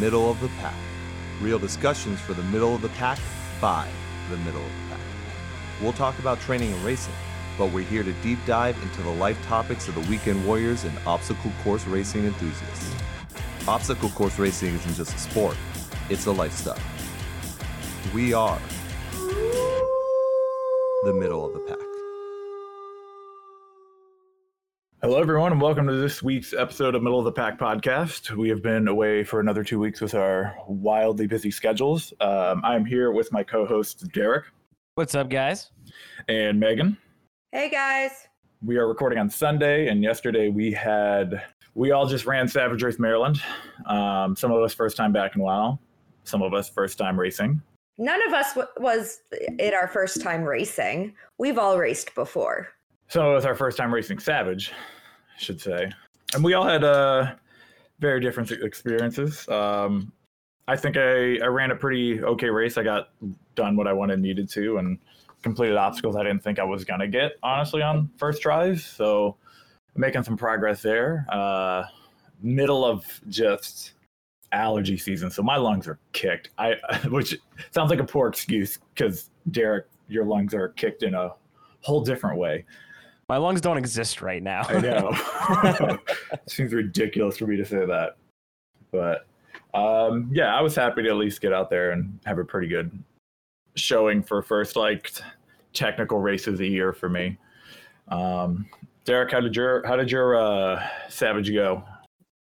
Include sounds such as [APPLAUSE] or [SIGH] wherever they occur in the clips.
Middle of the Pack. Real discussions for the middle of the pack by the middle of the pack. We'll talk about training and racing, but we're here to deep dive into the life topics of the weekend warriors and obstacle course racing enthusiasts. Obstacle course racing isn't just a sport, it's a lifestyle. We are the middle of the pack. Hello, everyone, and welcome to this week's episode of Middle of the Pack podcast. We have been away for another two weeks with our wildly busy schedules. Um, I'm here with my co host, Derek What's up, guys? and Megan. Hey guys. We are recording on Sunday, and yesterday we had, we all just ran Savage Race Maryland. Um, some of us first time back in a while, some of us first time racing. None of us w- was it our first time racing. We've all raced before. So of us our first time racing Savage, I should say. And we all had uh, very different experiences. Um, I think I, I ran a pretty okay race. I got done what I wanted needed to and completed obstacles I didn't think I was going to get, honestly, on first tries. So making some progress there. Uh, middle of just allergy season. So my lungs are kicked. I, [LAUGHS] which sounds like a poor excuse because Derek, your lungs are kicked in a whole different way. My lungs don't exist right now. I know. [LAUGHS] Seems ridiculous for me to say that. But um, yeah, I was happy to at least get out there and have a pretty good showing for first like technical races a year for me. Um, Derek, how did your how did your uh, Savage go?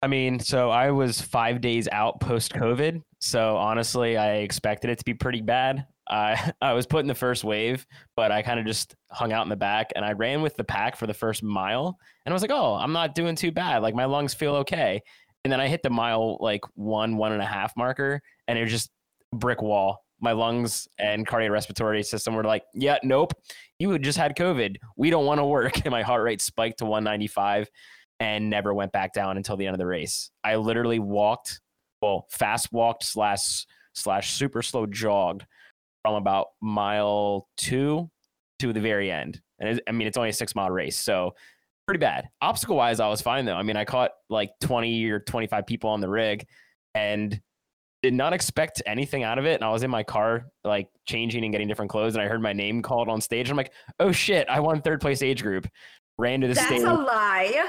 I mean, so I was five days out post COVID. So honestly, I expected it to be pretty bad. I [LAUGHS] I was put in the first wave, but I kind of just hung out in the back and I ran with the pack for the first mile. And I was like, oh, I'm not doing too bad. Like my lungs feel okay. And then I hit the mile like one, one and a half marker, and it was just brick wall. My lungs and cardiorespiratory system were like, yeah, nope, you just had COVID. We don't want to work. [LAUGHS] And my heart rate spiked to 195 and never went back down until the end of the race. I literally walked, well, fast walked slash slash super slow jogged from about mile two to the very end. And I mean, it's only a six mile race, so pretty bad. Obstacle wise, I was fine though. I mean, I caught like 20 or 25 people on the rig and did not expect anything out of it. And I was in my car, like changing and getting different clothes, and I heard my name called on stage. I'm like, oh shit, I won third place age group. Ran to the That's stage. That's a lie.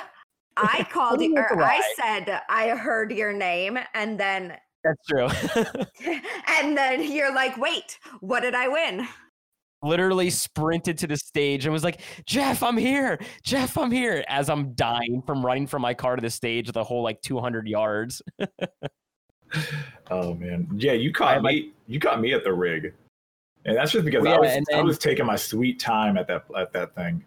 I [LAUGHS] called you or a er, I said I heard your name, and then That's true. [LAUGHS] and then you're like, wait, what did I win? literally sprinted to the stage and was like, Jeff, I'm here. Jeff, I'm here. As I'm dying from running from my car to the stage the whole like 200 yards. [LAUGHS] Oh man, yeah, you caught I, like- me. You caught me at the rig, and that's just because Well, I was and I was taking my sweet time at that at that thing.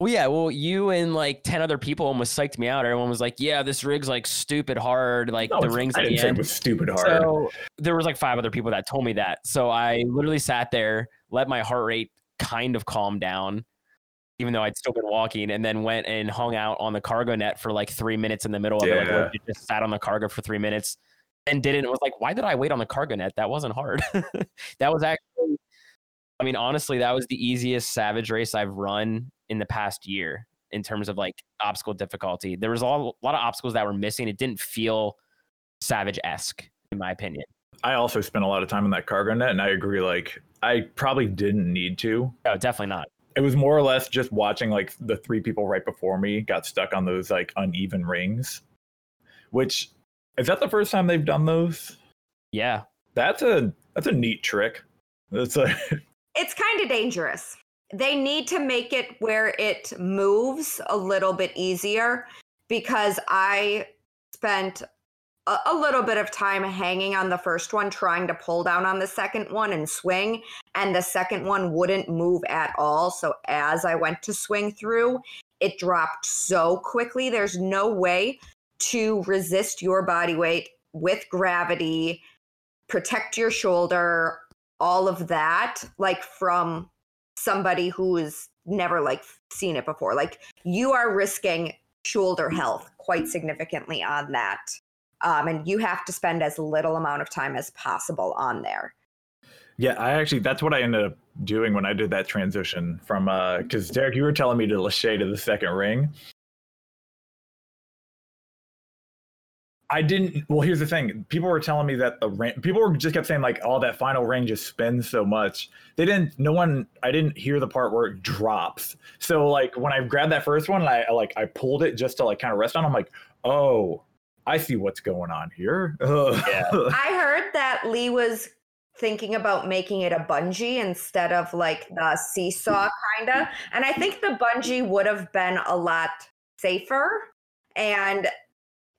Well, yeah. Well, you and like 10 other people almost psyched me out. Everyone was like, yeah, this rig's like stupid hard. Like No, the rings I at didn't the say end. it was stupid hard. So there was like five other people that told me that. So I literally sat there, let my heart rate kind of calm down, even though I'd still been walking, and then went and hung out on the cargo net for like three minutes in the middle of it. Like, Yeah. just sat on the cargo for three minutes and did it. And it was like, why did I wait on the cargo net? That wasn't hard. [LAUGHS] that was actually, I mean, honestly, that was the easiest Savage race I've run in the past year in terms of like obstacle difficulty. There was a lot, a lot of obstacles that were missing. It didn't feel Savage esque, in my opinion. I also spent a lot of time in that cargo net, and I agree. Like, I probably didn't need to. No, definitely not. It was more or less just watching like the three people right before me got stuck on those like uneven rings. Which is that the first time they've done those? Yeah. That's a that's a neat trick. That's a [LAUGHS] It's kind of dangerous. They need to make it where it moves a little bit easier because I spent a, a little bit of time hanging on the first one, trying to pull down on the second one and swing, and the second one wouldn't move at all. So as I went to swing through, it dropped so quickly. There's no way to resist your body weight with gravity, protect your shoulder, all of that, like from somebody who's never like seen it before. Like you are risking shoulder health quite significantly on that. Um, and you have to spend as little amount of time as possible on there. Yeah, I actually that's what I ended up doing when I did that transition from uh because Derek, you were telling me to lache to the second ring. I didn't. Well, here's the thing. People were telling me that the range. People were just kept saying like, "Oh, that final range just spins so much." They didn't. No one. I didn't hear the part where it drops. So like when I grabbed that first one, I, I like I pulled it just to like kind of rest on. I'm like, oh, I see what's going on here. Yeah. [LAUGHS] I heard that Lee was thinking about making it a bungee instead of like the seesaw mm-hmm. kind of. And I think the bungee would have been a lot safer and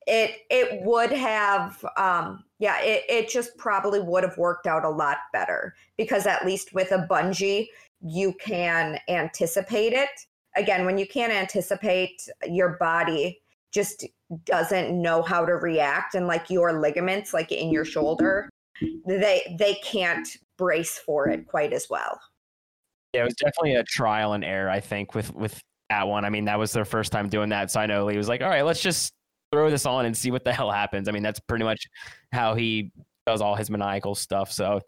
it it would have um yeah, it, it just probably would have worked out a lot better because at least with a bungee you can anticipate it. Again, when you can't anticipate your body just doesn't know how to react and like your ligaments like in your shoulder they they can't brace for it quite as well Yeah, it was definitely a trial and error, I think, with with that one. I mean, that was their first time doing that. So I know Lee was like, all right, let's just throw this on and see what the hell happens. I mean, that's pretty much how he does all his maniacal stuff. So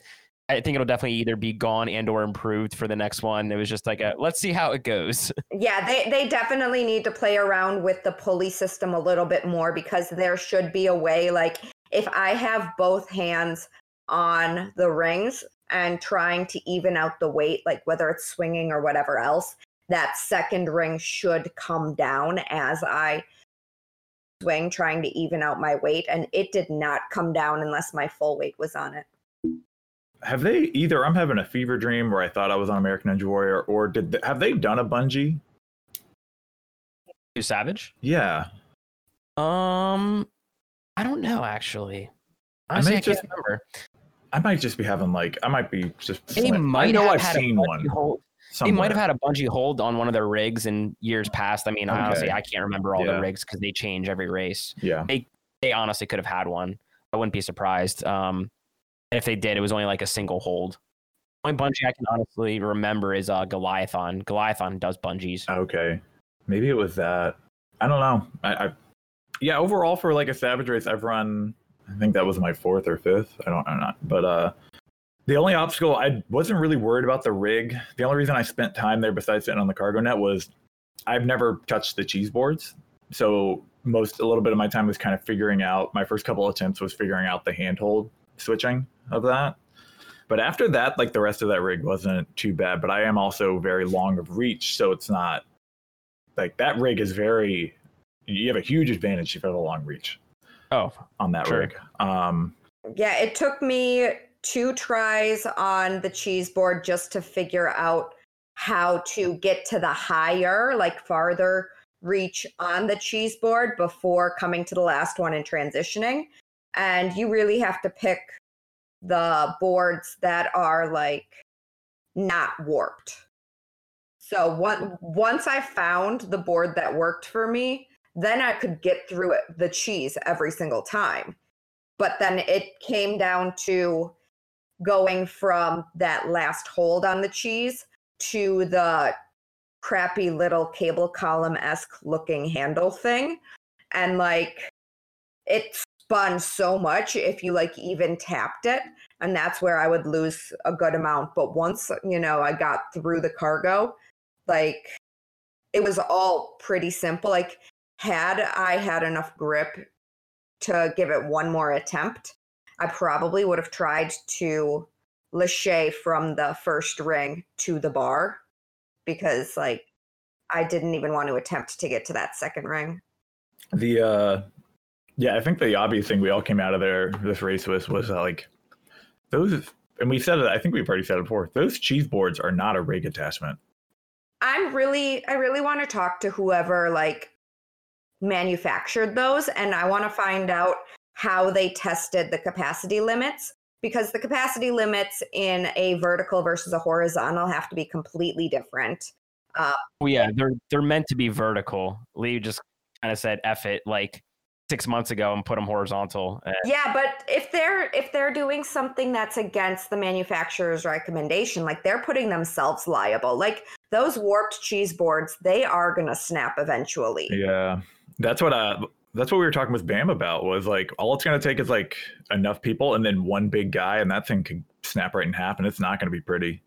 I think it'll definitely either be gone and or improved for the next one. It was just like a let's see how it goes. [LAUGHS] yeah they they definitely need to play around with the pulley system a little bit more because there should be a way like if i have both hands on the rings and trying to even out the weight like whether it's swinging or whatever else that second ring should come down as i swing trying to even out my weight and it did not come down unless my full weight was on it have they either? I'm having a fever dream where I thought I was on American Ninja Warrior, or did they, have they done a bungee? Too savage? Yeah, Um, I don't know actually. I Honestly, may I, can't just- remember. I might just be having like I might be just. They might I know have I've had seen bungee one. Hold. They might have had a bungee hold on one of their rigs in years past. I mean, honestly, I can't remember all Yeah. the rigs because they change every race. Yeah, They they honestly could have had one. I wouldn't be surprised. Um, and if they did, it was only like a single hold. Only bungee I can honestly remember is uh, Goliathon. Goliathon does bungees. okay, maybe it was that. I don't know. I, I yeah. Overall, for like a Savage race, I've run. I think that was my fourth or fifth. I don't. I'm not. But uh, the only obstacle I wasn't really worried about the rig. The only reason I spent time there besides sitting on the cargo net was I've never touched the cheese boards. So most a little bit of my time was kind of figuring out my first couple attempts was figuring out the handhold switching of that. But after that, like the rest of that rig wasn't too bad. But I am also very long of reach, so it's not like that rig is very you have a huge advantage if you have a long reach Oh, on that Sure. rig. Um Yeah, it took me two tries on the cheese board just to figure out how to get to the higher, like farther reach on the cheese board before coming to the last one and transitioning. And you really have to pick the boards that are like not warped. So one, once I found the board that worked for me, then I could get through it, the cheese every single time but then it came down to going from that last hold on the cheese to the crappy little cable column esque looking handle thing. And like it spun so much if you like even tapped it. And that's where I would lose a good amount. But once, you know, I got through the cargo, like it was all pretty simple. Like, had I had enough grip to give it one more attempt, I probably would have tried to lache from the first ring to the bar because, like, I didn't even want to attempt to get to that second ring. the uh yeah, I think the obvious thing we all came out of there this race with was uh, like those and we said it, I think we've already said it before. Those cheese boards are not a rig attachment. I'm really, I really want to talk to whoever like manufactured those and I want to find out how they tested the capacity limits because the capacity limits in a vertical versus a horizontal have to be completely different. well, yeah, they're they're meant to be vertical. Lee just kind of said "eff it" like six months ago and put them horizontal. And Yeah, but if they're if they're doing something that's against the manufacturer's recommendation, like they're putting themselves liable. Like those warped cheese boards, they are gonna snap eventually. Yeah. That's what uh that's what we were talking with Bam about was like all it's gonna take is like enough people and then one big guy and that thing could snap right in half and it's not gonna be pretty.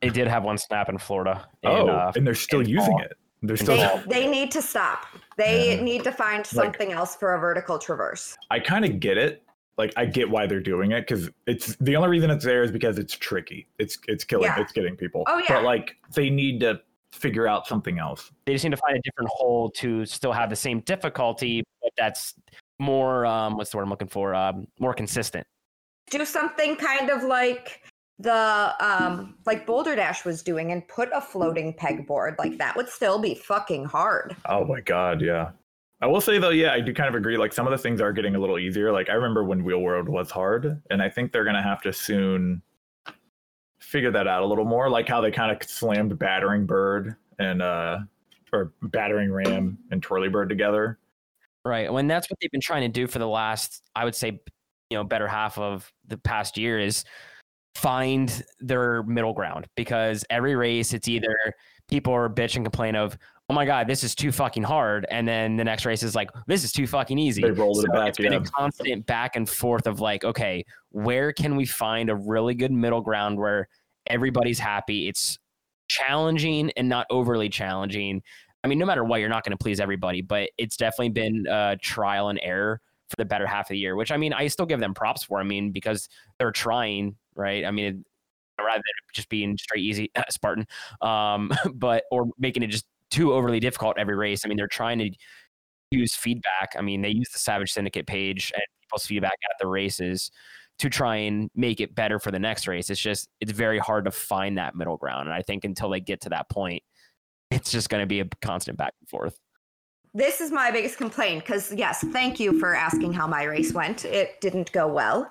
they did have one snap in Florida. in, oh, uh, and they're still in using fall. it. They're still. They, they need to stop. They Yeah. need to find Like- something else for a vertical traverse. I kind of get it. Like I get why they're doing it because it's the only reason it's there is because it's tricky. It's it's killing. Yeah. It's getting people. Oh, yeah. But like they need to figure out something else. They just need to find a different hole to still have the same difficulty, but that's more um, what's the word I'm looking for? Um, more consistent. Do something kind of like the um like Boulder Dash was doing and put a floating pegboard. Like that would still be fucking hard. Oh my god, yeah. I will say though, yeah, I do kind of agree. Like some of the things are getting a little easier. Like I remember when Wheel World was hard, and I think they're gonna have to soon figure that out a little more. Like how they kind of slammed Battering Bird and uh or Battering Ram and Twirly Bird together. Right. When that's what they've been trying to do for the last, I would say, you know, better half of the past year is find their middle ground because every race it's either people are bitch and complain of, oh my God, this is too fucking hard. And then the next race is like, this is too fucking easy. They rolled it back. It's been yeah. a constant back and forth of like, okay, where can we find a really good middle ground where everybody's happy? It's challenging and not overly challenging. I mean, no matter what, you're not going to please everybody, but it's definitely been uh, trial and error for the better half of the year, which I mean, I still give them props for. I mean, because they're trying, right? I mean, rather than just being straight easy [LAUGHS] Spartan, um, [LAUGHS] but or making it just too overly difficult every race. I mean, they're trying to use feedback. I mean, they use the Savage Syndicate page and people's feedback at the races to try and make it better for the next race. It's just it's very hard to find that middle ground, and I think until they get to that point, it's just going to be a constant back and forth. This is my biggest complaint because, yes, thank you for asking how my race went. It didn't go well.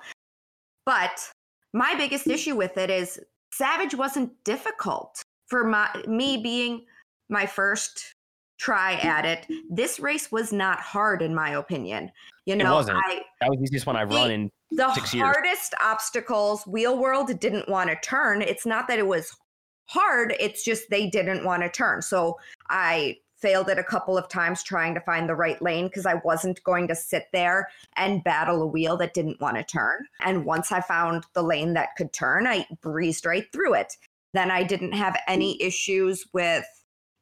But my biggest issue with it is Savage wasn't difficult for my me being my first try at it. This race was not hard in my opinion. You know, wasn't. I That was the easiest one I've The- run in. the Six years. hardest obstacles wheel world didn't want to turn it's not that it was hard it's just they didn't want to turn. So i failed it a couple of times trying to find the right lane because i wasn't going to sit there and battle a wheel that didn't want to turn. And once i found the lane that could turn i breezed right through it. Then i didn't have any issues with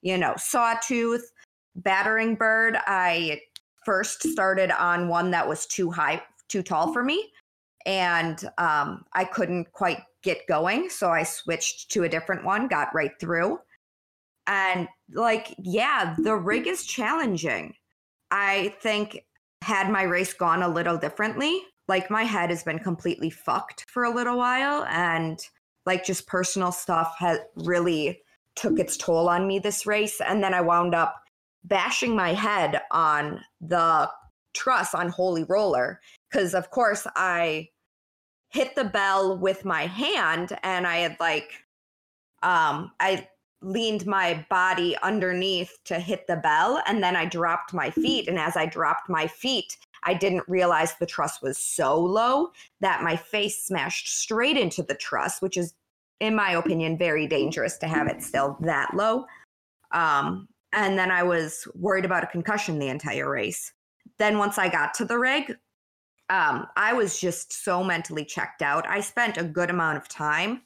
you know sawtooth battering bird. I first started on one that was too high too tall for me and um, I couldn't quite get going. So I switched to a different one, got right through. And like, yeah, the rig is challenging. I think had my race gone a little differently, like my head has been completely fucked for a little while. And like just personal stuff has really took its toll on me this race. And then I wound up bashing my head on the truss on Holy Roller because of course I hit the bell with my hand and I had like um I leaned my body underneath to hit the bell and then I dropped my feet and as I dropped my feet I didn't realize the truss was so low that my face smashed straight into the truss which is in my opinion very dangerous to have it still that low. Um and then I was worried about a concussion the entire race. Then once I got to the rig um, I was just so mentally checked out. I spent a good amount of time,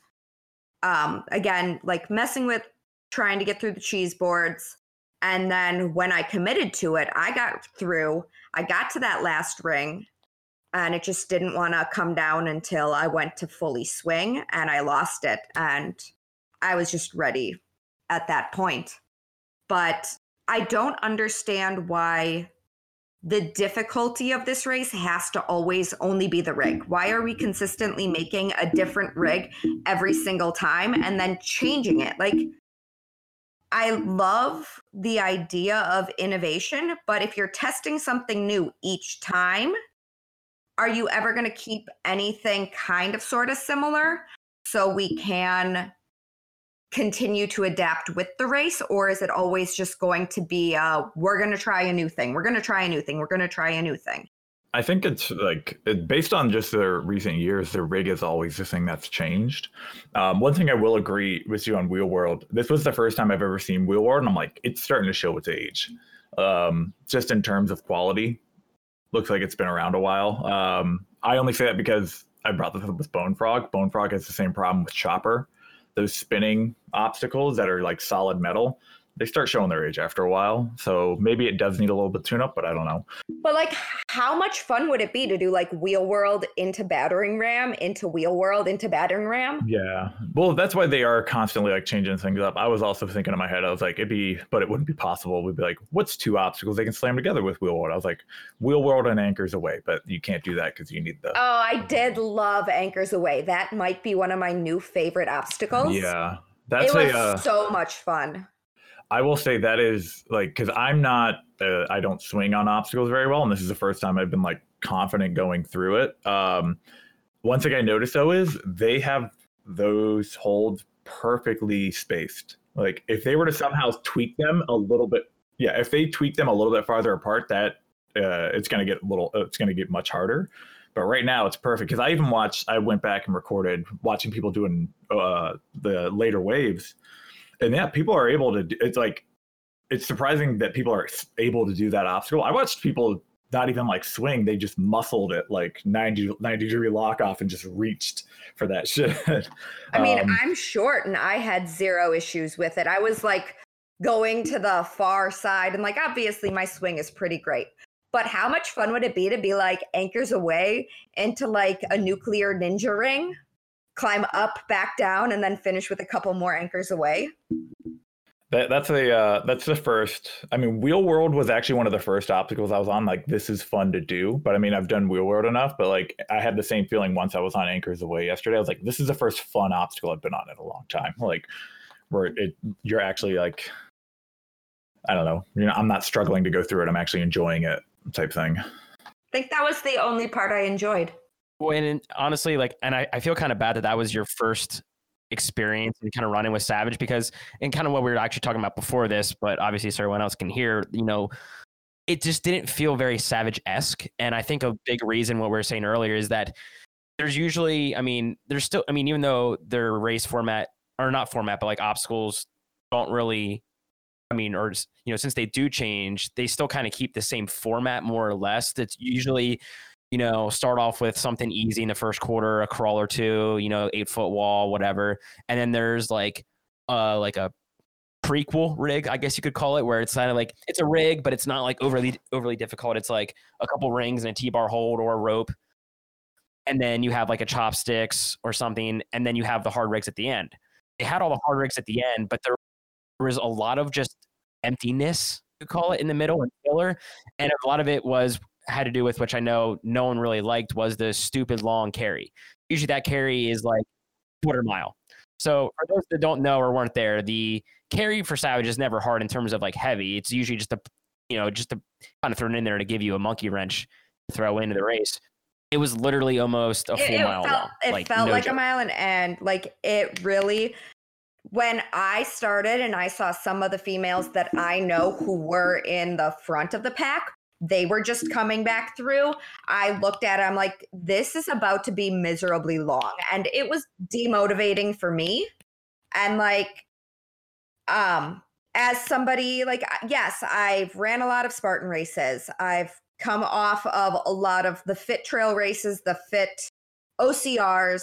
um, again, like messing with trying to get through the cheese boards. And then when I committed to it, I got through. I got to that last ring, and it just didn't want to come down until I went to fully swing, and I lost it. And I was just ready at that point. But I don't understand why the difficulty of this race has to always only be the rig. Why are we consistently making a different rig every single time and then changing it? Like, I love the idea of innovation, but if you're testing something new each time, are you ever going to keep anything kind of sort of similar so we can continue to adapt with the race or is it always just going to be uh we're going to try a new thing we're going to try a new thing we're going to try a new thing I think it's like based on just the recent years, the rig is always the thing that's changed. Um, one thing I will agree with you on Wheel World. This was the first time I've ever seen Wheel World, and I'm like, it's starting to show its age. Um, just in terms of quality, looks like it's been around a while. Um, I only say that because I brought this up with Bone Frog. Bone Frog has the same problem with Chopper. Those spinning obstacles that are like solid metal. They start showing their age after a while. So maybe it does need a little bit tune up, but I don't know. But like, how much fun would it be to do like wheel world into battering ram into wheel world into battering ram? Yeah. Well, that's why they are constantly like changing things up. I was also thinking in my head, I was like, it'd be, but it wouldn't be possible. We'd be like, what's two obstacles they can slam together with wheel world? I was like, wheel world and anchors away, but you can't do that because you need the. Oh, I did love anchors away. That might be one of my new favorite obstacles. Yeah. That's it was a. Uh, so much fun. I will say that is like because I'm not uh, I don't swing on obstacles very well, and this is the first time I've been like confident going through it. Um, one thing I noticed though is they have those holds perfectly spaced. Like if they were to somehow tweak them a little bit, yeah, if they tweak them a little bit farther apart, that uh, it's gonna get a little, it's gonna get much harder. But right now it's perfect because I even watched, I went back and recorded watching people doing uh, the later waves and yeah, people are able to. Do, it's like it's surprising that people are able to do that obstacle. I watched people not even like swing; they just muscled it like 90, 90 degree lock off and just reached for that [LAUGHS] shit. I mean, um, I'm short and I had zero issues with it. I was like going to the far side and like obviously my swing is pretty great. But how much fun would it be to be like anchors away into like a nuclear ninja ring? Climb up, back down, and then finish with a couple more anchors away. That, that's a uh, that's the first. I mean, Wheel World was actually one of the first obstacles I was on. Like, this is fun to do. But I mean, I've done Wheel World enough. But like, I had the same feeling once I was on Anchors Away yesterday. I was like, this is the first fun obstacle I've been on in a long time. Like, where it you're actually like, I don't know. You know, I'm not struggling to go through it. I'm actually enjoying it, type thing. I think that was the only part I enjoyed. And honestly, like, and I, I feel kind of bad that that was your first experience and kind of running with Savage because, and kind of what we were actually talking about before this, but obviously, so everyone else can hear, you know, it just didn't feel very Savage esque. And I think a big reason what we were saying earlier is that there's usually, I mean, there's still, I mean, even though their race format or not format, but like obstacles don't really I mean, or you know, since they do change, they still kind of keep the same format more or less. That's usually you know, start off with something easy in the first quarter, a crawl or two, you know, eight foot wall, whatever. And then there's like uh like a prequel rig, I guess you could call it, where it's kind of like it's a rig, but it's not like overly overly difficult. It's like a couple rings and a T-bar hold or a rope. And then you have like a chopsticks or something, and then you have the hard rigs at the end. They had all the hard rigs at the end, but there was a lot of just emptiness, you call it, in the middle and filler. And a lot of it was had to do with which I know no one really liked was the stupid long carry. Usually that carry is like quarter mile. So for those that don't know or weren't there, the carry for Savage is never hard in terms of like heavy. It's usually just a you know just to kind of throw it in there to give you a monkey wrench to throw into the race. It was literally almost a full it, it mile felt, long. It like, felt no like joke. a mile and end. Like it really when I started and I saw some of the females that I know who were in the front of the pack, they were just coming back through. I looked at it, I'm like, this is about to be miserably long. And it was demotivating for me. And like, um, as somebody like yes, I've ran a lot of Spartan races. I've come off of a lot of the fit trail races, the fit OCRs.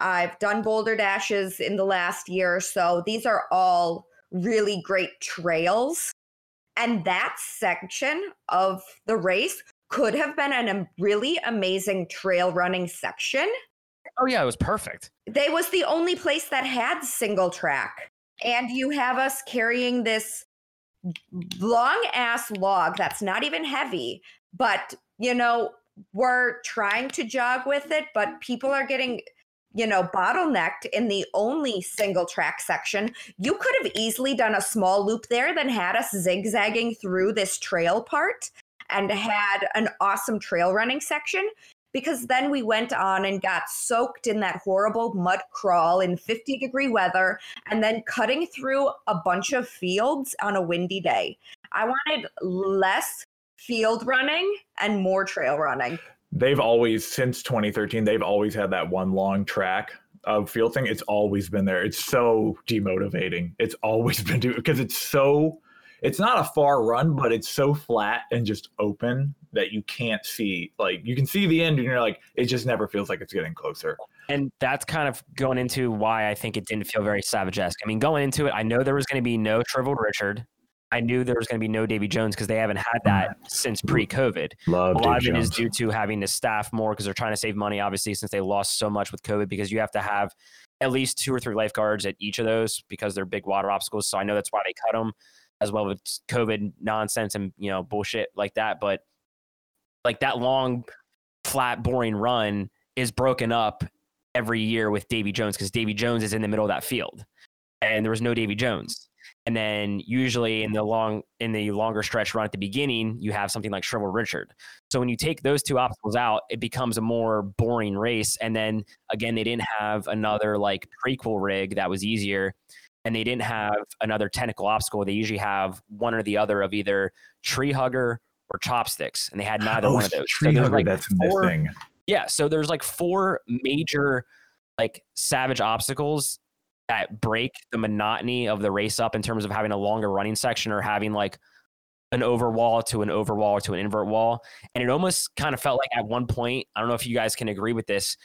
I've done boulder dashes in the last year or so. These are all really great trails and that section of the race could have been a really amazing trail running section. Oh yeah, it was perfect. They was the only place that had single track. And you have us carrying this long ass log that's not even heavy, but you know, we're trying to jog with it, but people are getting you know, bottlenecked in the only single track section, you could have easily done a small loop there, then had us zigzagging through this trail part and had an awesome trail running section. Because then we went on and got soaked in that horrible mud crawl in 50 degree weather and then cutting through a bunch of fields on a windy day. I wanted less field running and more trail running they've always since 2013 they've always had that one long track of field thing it's always been there it's so demotivating it's always [LAUGHS] been because it's so it's not a far run, but it's so flat and just open that you can't see. Like you can see the end, and you're like, it just never feels like it's getting closer. And that's kind of going into why I think it didn't feel very Savage esque. I mean, going into it, I know there was going to be no Shriveled Richard. I knew there was going to be no Davy Jones because they haven't had that since pre-COVID. Love a lot of it is due to having to staff more because they're trying to save money, obviously, since they lost so much with COVID. Because you have to have at least two or three lifeguards at each of those because they're big water obstacles. So I know that's why they cut them, as well with COVID nonsense and you know bullshit like that. But like that long, flat, boring run is broken up every year with Davy Jones because Davy Jones is in the middle of that field, and there was no Davy Jones. And then usually in the long in the longer stretch run at the beginning, you have something like Shrivel Richard. So when you take those two obstacles out, it becomes a more boring race. And then again, they didn't have another like prequel rig that was easier. And they didn't have another technical obstacle. They usually have one or the other of either tree hugger or chopsticks. And they had neither oh, one of those. Tree so hugger, like that's four, missing. Yeah. So there's like four major like savage obstacles that break the monotony of the race up in terms of having a longer running section or having like an overwall to an overwall to an invert wall. And it almost kind of felt like at one point, I don't know if you guys can agree with this.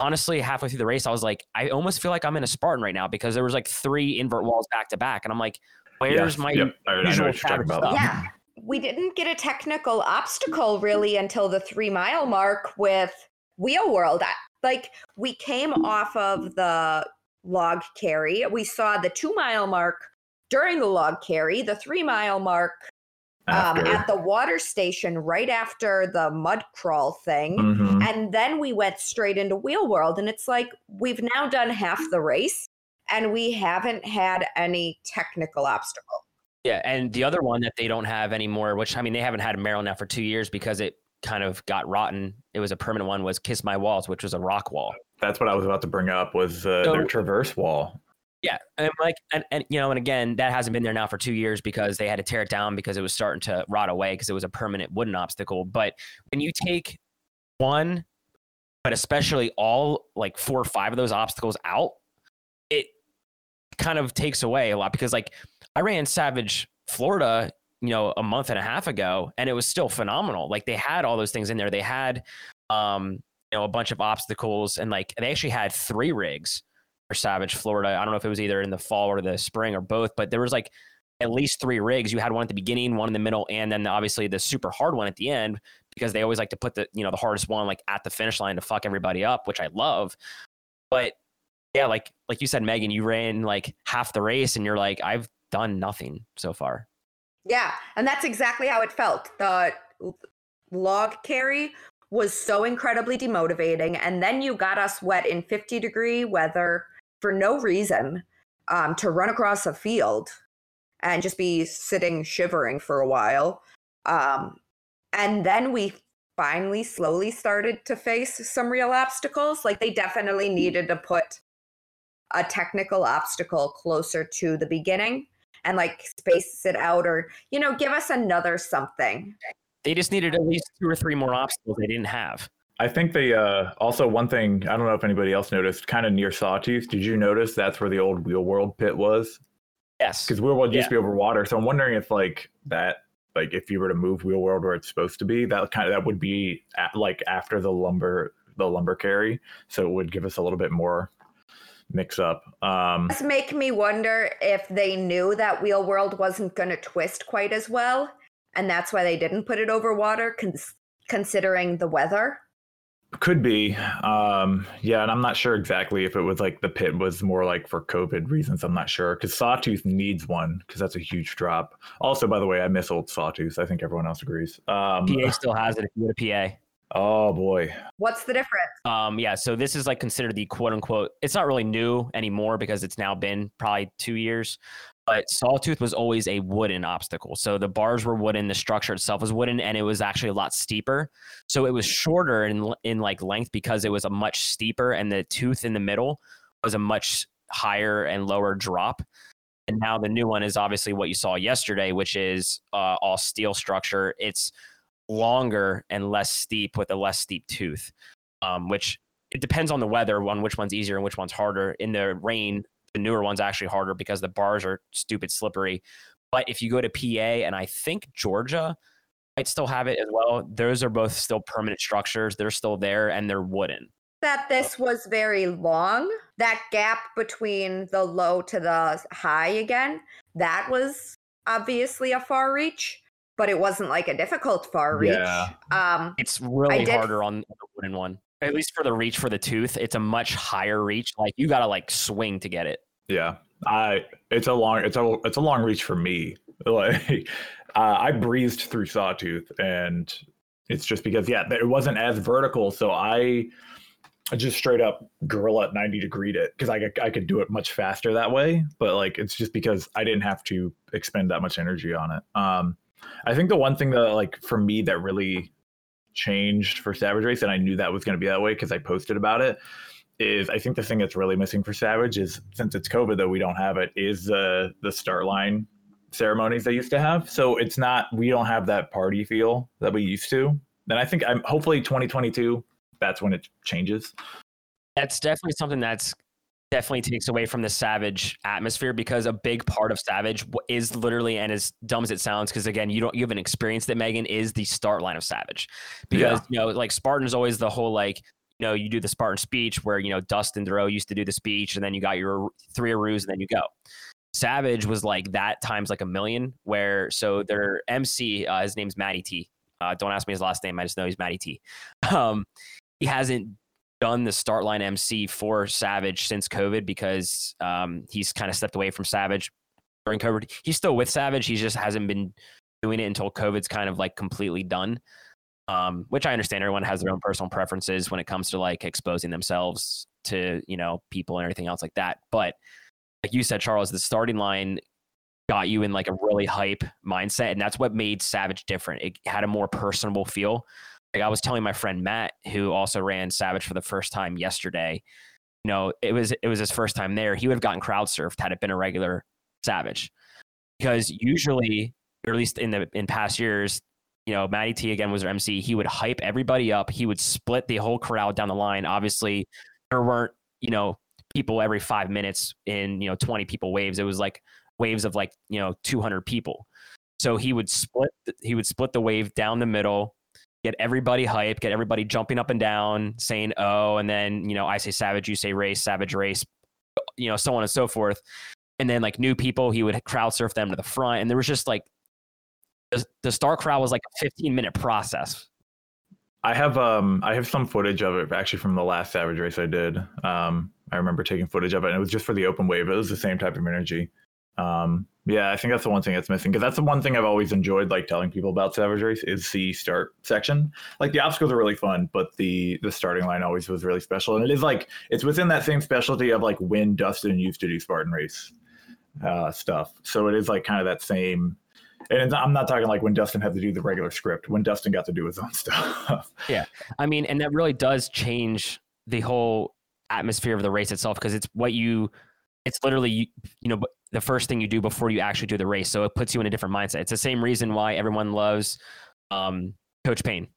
Honestly, halfway through the race, I was like, I almost feel like I'm in a Spartan right now because there was like three invert walls back to back. And I'm like, where's Yes, my yep, I- I know usual what you're talking savage about. stuff? Yeah. We didn't get a technical obstacle really until the three mile mark with Wheel World. Like we came off of the log carry. We saw the two mile mark during the log carry, the three mile mark um, at the water station right after the mud crawl thing. Mhm. And then we went straight into Wheel World. And it's like we've now done half the race and we haven't had any technical obstacle. Yeah, and the other one that they don't have anymore, which I mean they haven't had in Maryland now for two years because it kind of got rotten. It was a permanent one. Was Kiss My Walls, which was a rock wall. That's what I was about to bring up was uh, So- their traverse wall. Yeah, and like and, and you know, and again, that hasn't been there now for two years because they had to tear it down because it was starting to rot away because it was a permanent wooden obstacle. But when you take one, but especially all like four or five of those obstacles out, it kind of takes away a lot because like I ran Savage Florida, you know, a month and a half ago, and it was still phenomenal. Like they had all those things in there. They had um, you know, a bunch of obstacles and like they actually had three rigs for Savage Florida. I don't know if it was either in the fall or the spring or both, but there was like at least three rigs. You had one at the beginning, one in the middle, and then obviously the super hard one at the end because they always like to put the you know the hardest one like at the finish line to fuck everybody up, which I love. But yeah, like like you said, Megan, you ran like half the race, and you're like, I've done nothing so far. Yeah, and that's exactly how it felt. The log carry was so incredibly demotivating, and then you got us wet in 50 degree weather for no reason um, to run across a field and just be sitting shivering for a while. Um, and then we finally slowly started to face some real obstacles. Like they definitely needed to put a technical obstacle closer to the beginning and like space it out or you know give us another something They just needed at least two or three more obstacles they didn't have. I think they uh, also one thing I don't know if anybody else noticed, kind of near Sawtooth. Did you notice that's where the old Wheel World pit was? Yes. Because Wheel World used to be over water, so I'm wondering if like that, like if you were to move Wheel World where it's supposed to be, that kind of that would be at, like after the lumber the lumber carry, so it would give us a little bit more mix up. Um, does make me wonder if they knew that wheel world wasn't going to twist quite as well and that's why they didn't put it over water cons- considering the weather Could be. Um, yeah, and I'm not sure exactly if it was like the pit was more like for COVID reasons. I'm not sure because Sawtooth needs one because that's a huge drop. Also, by the way, I miss old Sawtooth. I think everyone else agrees. Um, PA still has it if you go to PA. oh boy, what's the difference Um, yeah, so this is like considered the quote unquote. It's not really new anymore because it's now been probably two years. But Sawtooth was always a wooden obstacle. So the bars were wooden, the structure itself was wooden, and it was actually a lot steeper. So it was shorter in in like length because it was a much steeper, and the tooth in the middle was a much higher and lower drop. And now the new one is obviously what you saw yesterday, which is uh, all steel structure. It's longer and less steep with a less steep tooth, um, which it depends on the weather on which one's easier and which one's harder. In the rain, the newer one's actually harder because the bars are stupid slippery. But if you go to PA and I think Georgia might still have it as well, those are both still permanent structures. They're still there and they're wooden. That this was very long. That gap between the low to the high again, that was obviously a far reach, but it wasn't like a difficult far reach. Yeah. Um, It's really did- harder on the wooden one. At least for the reach for the tooth, it's a much higher reach. Like you gotta like swing to get it. Yeah, I it's a long it's a it's a long reach for me. [LAUGHS] Like uh, I breezed through Sawtooth, and it's just because yeah, it wasn't as vertical, so I I just straight up gorilla at ninety degreed it because I I could do it much faster that way. But like it's just because I didn't have to expend that much energy on it. Um, I think the one thing that like for me that really changed for Savage Race, and I knew that was going to be that way because I posted about it, is I think the thing that's really missing for Savage is since it's COVID though we don't have it is the the start line ceremonies they used to have. So it's not we don't have that party feel that we used to. And I think I'm hopefully 2022 that's when it changes. That's definitely something that's definitely takes away from the savage atmosphere because a big part of savage is literally and as dumb as it sounds because again you don't you haven't experienced that megan is the start line of savage. Because you know like Spartan is always the whole like you know you do the spartan speech where you know dustin Dorough used to do the speech and then you got your three aroos and then you go. Savage was like that times like a million where so their mc uh, his name's matty t. Uh, don't ask me his last name i just know he's matty t. Um, he hasn't done the start line MC for Savage since COVID because um, he's kind of stepped away from Savage during COVID. He's still with Savage. He just hasn't been doing it until COVID's kind of like completely done. Um, which I understand everyone has their own personal preferences when it comes to like exposing themselves to, you know, people and everything else like that. But like you said, Charles, the starting line got you in like a really hype mindset. And that's what made Savage different. It had a more personable feel like I was telling my friend Matt, who also ran Savage for the first time yesterday, you know, it was it was his first time there. He would have gotten crowd surfed had it been a regular Savage, because usually, or at least in the in past years, you know, Matty T again was their MC. He would hype everybody up. He would split the whole crowd down the line. Obviously, there weren't you know people every five minutes in you know twenty people waves. It was like waves of like you know two hundred people. So he would split he would split the wave down the middle get everybody hype, get everybody jumping up and down, saying oh, and then you know I say savage, you say race, savage race, you know so on and so forth. And then like new people, he would crowd surf them to the front, and there was just like the, the start crowd was like a 15 minute process. I have um I have some footage of it actually from the last Savage race I did. Um I remember taking footage of it and it was just for the open wave. It was the same type of energy. Um yeah, I think that's the one thing that's missing because that's the one thing I've always enjoyed like telling people about Savage Race is the start section. Like the obstacles are really fun, but the the starting line always was really special. And it is like it's within that same specialty of like when Dustin used to do Spartan Race uh stuff. So it is like kind of that same and I'm not talking like when Dustin had to do the regular script, when Dustin got to do his own [LAUGHS] stuff. Yeah, I mean, and that really does change the whole atmosphere of the race itself because it's what you, it's literally, you, you know, the first thing you do before you actually do the race. So it puts you in a different mindset. It's the same reason why everyone loves um, Coach Pain,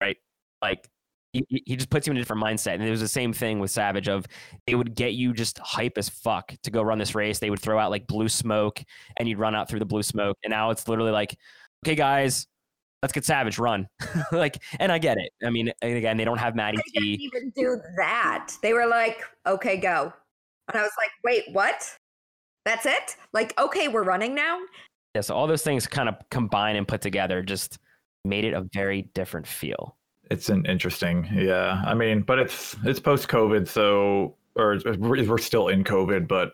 right? Like he, he- just puts you in a different mindset. And it was the same thing with Savage of they would get you just hype as fuck to go run this race. They would throw out like blue smoke and you'd run out through the blue smoke. And now it's literally like, okay, guys, let's get Savage, run. [LAUGHS] like, and I get it. I mean, and again, they don't have Maddie. they didn't even do that. They were like, okay, go. And I was like, wait, what? That's it? Like, okay, we're running now? Yeah, so all those things kind of combine and put together just made it a very different feel. It's an interesting, yeah. I mean, but it's it's post COVID, so or we're we're still in COVID, but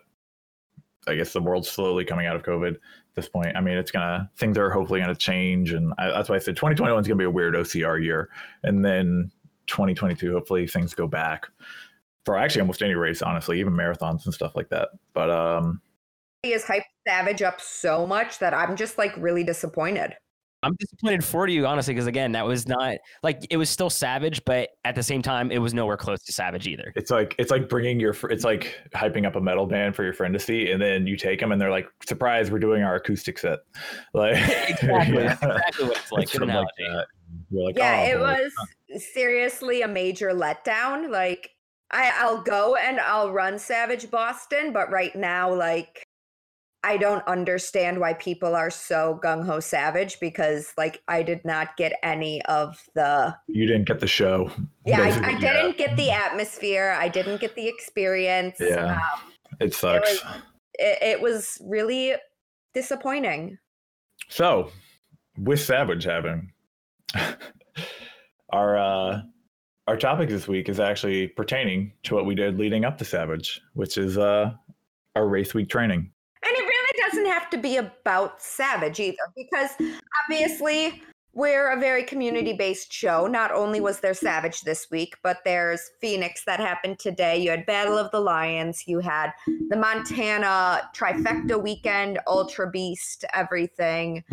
I guess the world's slowly coming out of COVID at this point. I mean, it's gonna things are hopefully gonna change, and I, that's why I said 2021 is gonna be a weird OCR year, and then 2022 hopefully things go back for actually almost any race, honestly, even marathons and stuff like that. But um, He has hyped Savage up so much that I'm just like really disappointed. I'm disappointed for you, honestly, because again, that was not like it was still Savage, but at the same time, it was nowhere close to Savage either. it's like it's like bringing your it's like hyping up a metal band for your friend to see, and then you take them, and they're like, "Surprise, we're doing our acoustic set." [LAUGHS] Like Exactly, yeah. exactly what it's like. It's like that. You're like, yeah, "Oh, it boy." was seriously a major letdown. Like, I, I'll go and I'll run Savage Boston, but right now, like, I don't understand why people are so gung ho savage because like I did not get any of the You didn't get the show. [LAUGHS] yeah I, I didn't get the atmosphere I didn't get the experience Yeah. um, It sucks. it, it was really disappointing So, with Savage having [LAUGHS] our uh our topic this week is actually pertaining to what we did leading up to Savage, which is uh our race week training. And it really doesn't have to be about Savage either, because obviously we're a very community based show. Not only was there Savage this week, but there's Phoenix that happened today. You had Battle of the Lions, you had the Montana trifecta weekend, Ultra Beast, everything.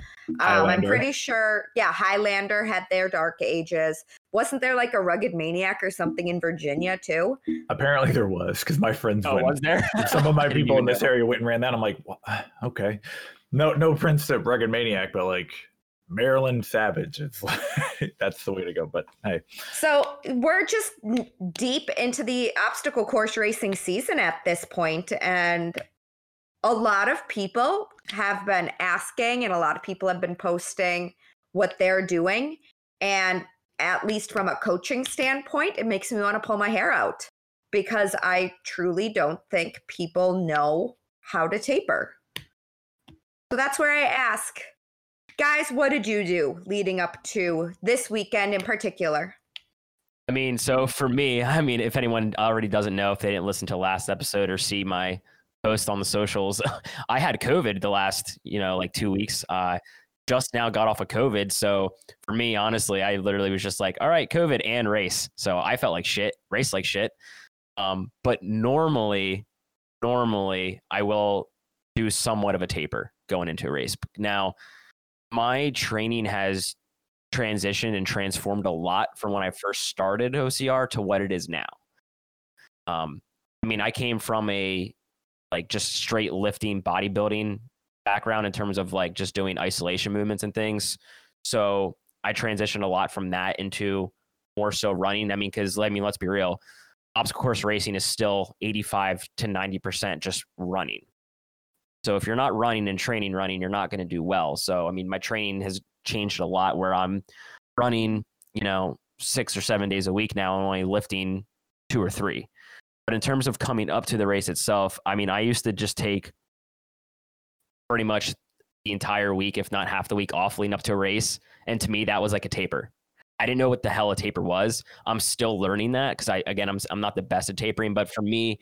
Um, I'm pretty sure, yeah, Highlander had their Dark Ages. Wasn't there like a rugged maniac or something in Virginia too? Apparently there was because my friends Oh, went. was there? Some of my [LAUGHS] people in this know. area went and ran that. I'm like, "Wha- [SIGHS] okay, no, no Prince of Rugged Maniac, but like Maryland Savage. It's like, [LAUGHS] that's the way to go. But hey, So we're just deep into the obstacle course racing season at this point, and a lot of people have been asking, and a lot of people have been posting what they're doing. And at least from a coaching standpoint, it makes me want to pull my hair out because I truly don't think people know how to taper. So that's where I ask, guys, what did you do leading up to this weekend in particular? I mean, so for me, [LAUGHS] I mean, if anyone already doesn't know, if they didn't listen to last episode or see my post on the socials, [LAUGHS] I had COVID the last, you know, like two weeks. Uh, just now got off of COVID. So for me, honestly, I literally was just like, all right, COVID and race. So I felt like shit, race like shit. Um, but normally, normally I will do somewhat of a taper going into a race. Now, my training has transitioned and transformed a lot from when I first started OCR to what it is now. Um, I mean, I came from a like just straight lifting bodybuilding background in terms of like just doing isolation movements and things. So I transitioned a lot from that into more so running. I mean, because I mean, let's be real, obstacle course racing is still 85 to 90% just running. So if you're not running and training running, you're not going to do well. So I mean, my training has changed a lot where I'm running, you know, six or seven days a week now and only lifting two or three. But in terms of coming up to the race itself, I mean, I used to just take pretty much the entire week, if not half the week off leading up to a race. And to me, that was like a taper. I didn't know what the hell a taper was. I'm still learning that because I, again, I'm, I'm not the best at tapering, but for me,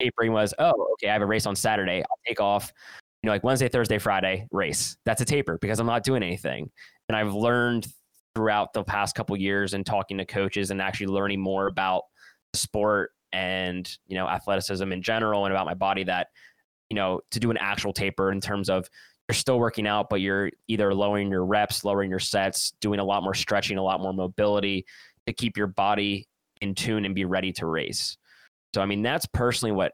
tapering was, oh, okay, I have a race on Saturday. I'll take off, you know, like Wednesday, Thursday, Friday race. That's a taper because I'm not doing anything. And I've learned throughout the past couple years and talking to coaches and actually learning more about the sport and, you know, athleticism in general and about my body that, you know, to do an actual taper in terms of you're still working out, but you're either lowering your reps, lowering your sets, doing a lot more stretching, a lot more mobility to keep your body in tune and be ready to race. So, I mean, that's personally what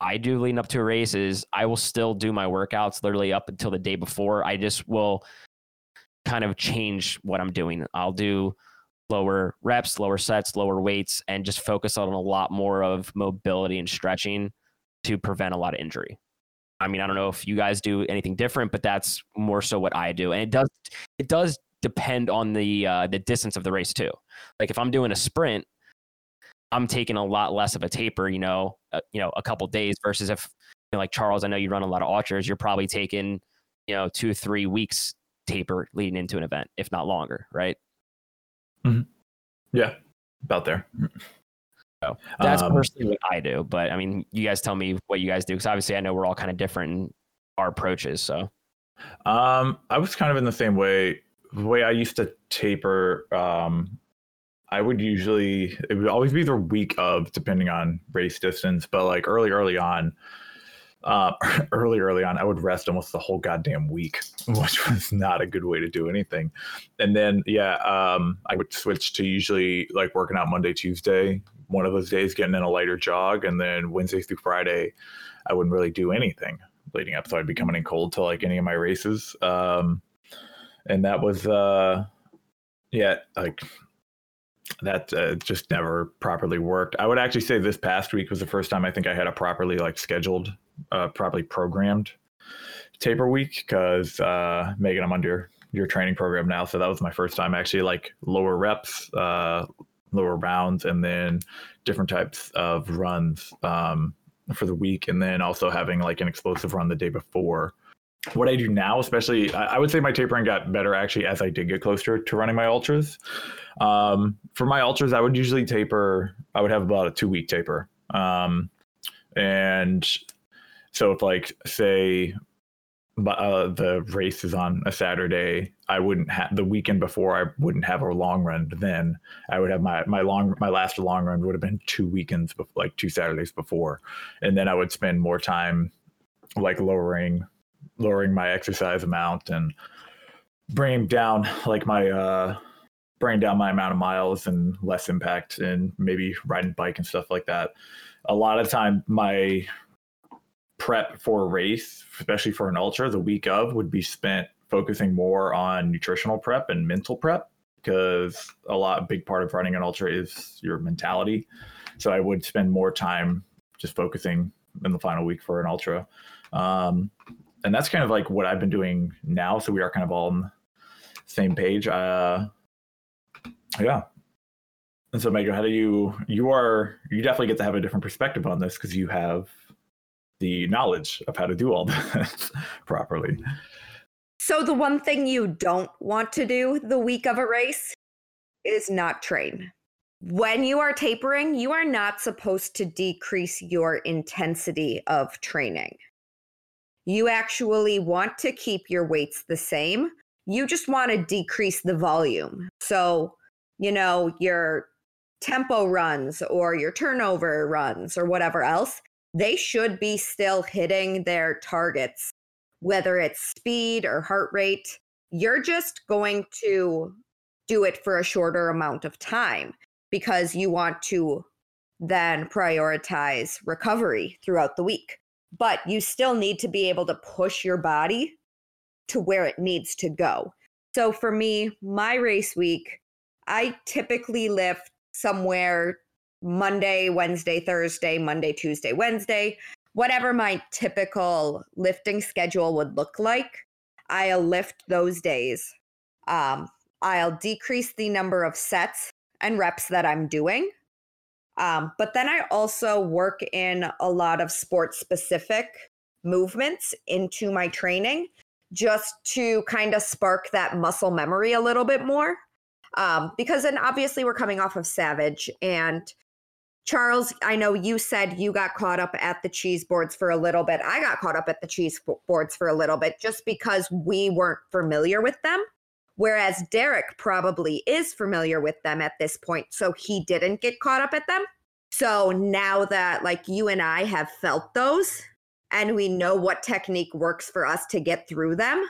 I do leading up to a race is I will still do my workouts literally up until the day before. I just will kind of change what I'm doing. I'll do lower reps, lower sets, lower weights, and just focus on a lot more of mobility and stretching to prevent a lot of injury. I mean, I don't know if you guys do anything different, but that's more so what I do. And it does it does depend on the uh, the distance of the race too. Like if I'm doing a sprint, I'm taking a lot less of a taper, you know, uh, you know, a couple days versus if you know, like Charles, I know you run a lot of ultras, you're probably taking, you know, two, three weeks taper leading into an event, if not longer, right? yeah, about there. So that's Um, personally what I do. But I mean, you guys tell me what you guys do because obviously I know we're all kind of different in our approaches. So Um, I was kind of in the same way. The way I used to taper, um, I would usually it would always be the week of, depending on race distance. But like early, early on, uh, [LAUGHS] early, early on, I would rest almost the whole goddamn week, [LAUGHS] which was not a good way to do anything. And then, yeah, um, I would switch to usually like working out Monday, Tuesday, one of those days, getting in a lighter jog, and then Wednesday through Friday, I wouldn't really do anything leading up. So I'd be coming in cold to like any of my races. Um, and that was, uh, yeah, like that uh, just never properly worked. I would actually say this past week was the first time I think I had a properly like scheduled, uh, properly programmed taper week because uh, Megan, I'm under your training program now, so that was my first time actually like lower reps, uh, lower rounds, and then different types of runs um, for the week, and then also having like an explosive run the day before. What I do now, especially, I, would say my tapering got better actually as I did get closer to running my ultras. Um, for my ultras, I would usually taper. I would have about a two week taper, um, and so if like say uh, the race is on a Saturday, I wouldn't have the weekend before. I wouldn't have a long run. Then I would have my my long my last long run would have been two weekends, before, like two Saturdays before, and then I would spend more time like lowering lowering my exercise amount and bringing down like my uh bringing down my amount of miles and less impact and maybe riding bike and stuff like that. A lot of time my prep for a race, especially for an ultra, the week of would be spent focusing more on nutritional prep and mental prep because a lot a big part of running an ultra is your mentality. So I would spend more time just focusing in the final week for an ultra. Um, and that's kind of like what I've been doing now. So we are kind of all on the same page. Uh, yeah. And so Megan, how do you you are you definitely get to have a different perspective on this because you have the knowledge of how to do all [LAUGHS] this properly. So, the one thing you don't want to do the week of a race is not train. When you are tapering, you are not supposed to decrease your intensity of training. You actually want to keep your weights the same. You just want to decrease the volume. So, you know, your tempo runs or your turnover runs or whatever else, they should be still hitting their targets, whether it's speed or heart rate. You're just going to do it for a shorter amount of time because you want to then prioritize recovery throughout the week. But you still need to be able to push your body to where it needs to go. So for me, my race week, I typically lift somewhere Monday, Wednesday, Thursday, Monday, Tuesday, Wednesday, whatever my typical lifting schedule would look like, I'll lift those days. Um, I'll decrease the number of sets and reps that I'm doing. Um, but then I also work in a lot of sports specific movements into my training just to kind of spark that muscle memory a little bit more. Um, because then obviously we're coming off of Savage and Charles, I know you said you got caught up at the cheese boards for a little bit. I got caught up at the cheese boards for a little bit just because we weren't familiar with them. Whereas Derek probably is familiar with them at this point. So he didn't get caught up at them. So now that like you and I have felt those and we know what technique works for us to get through them,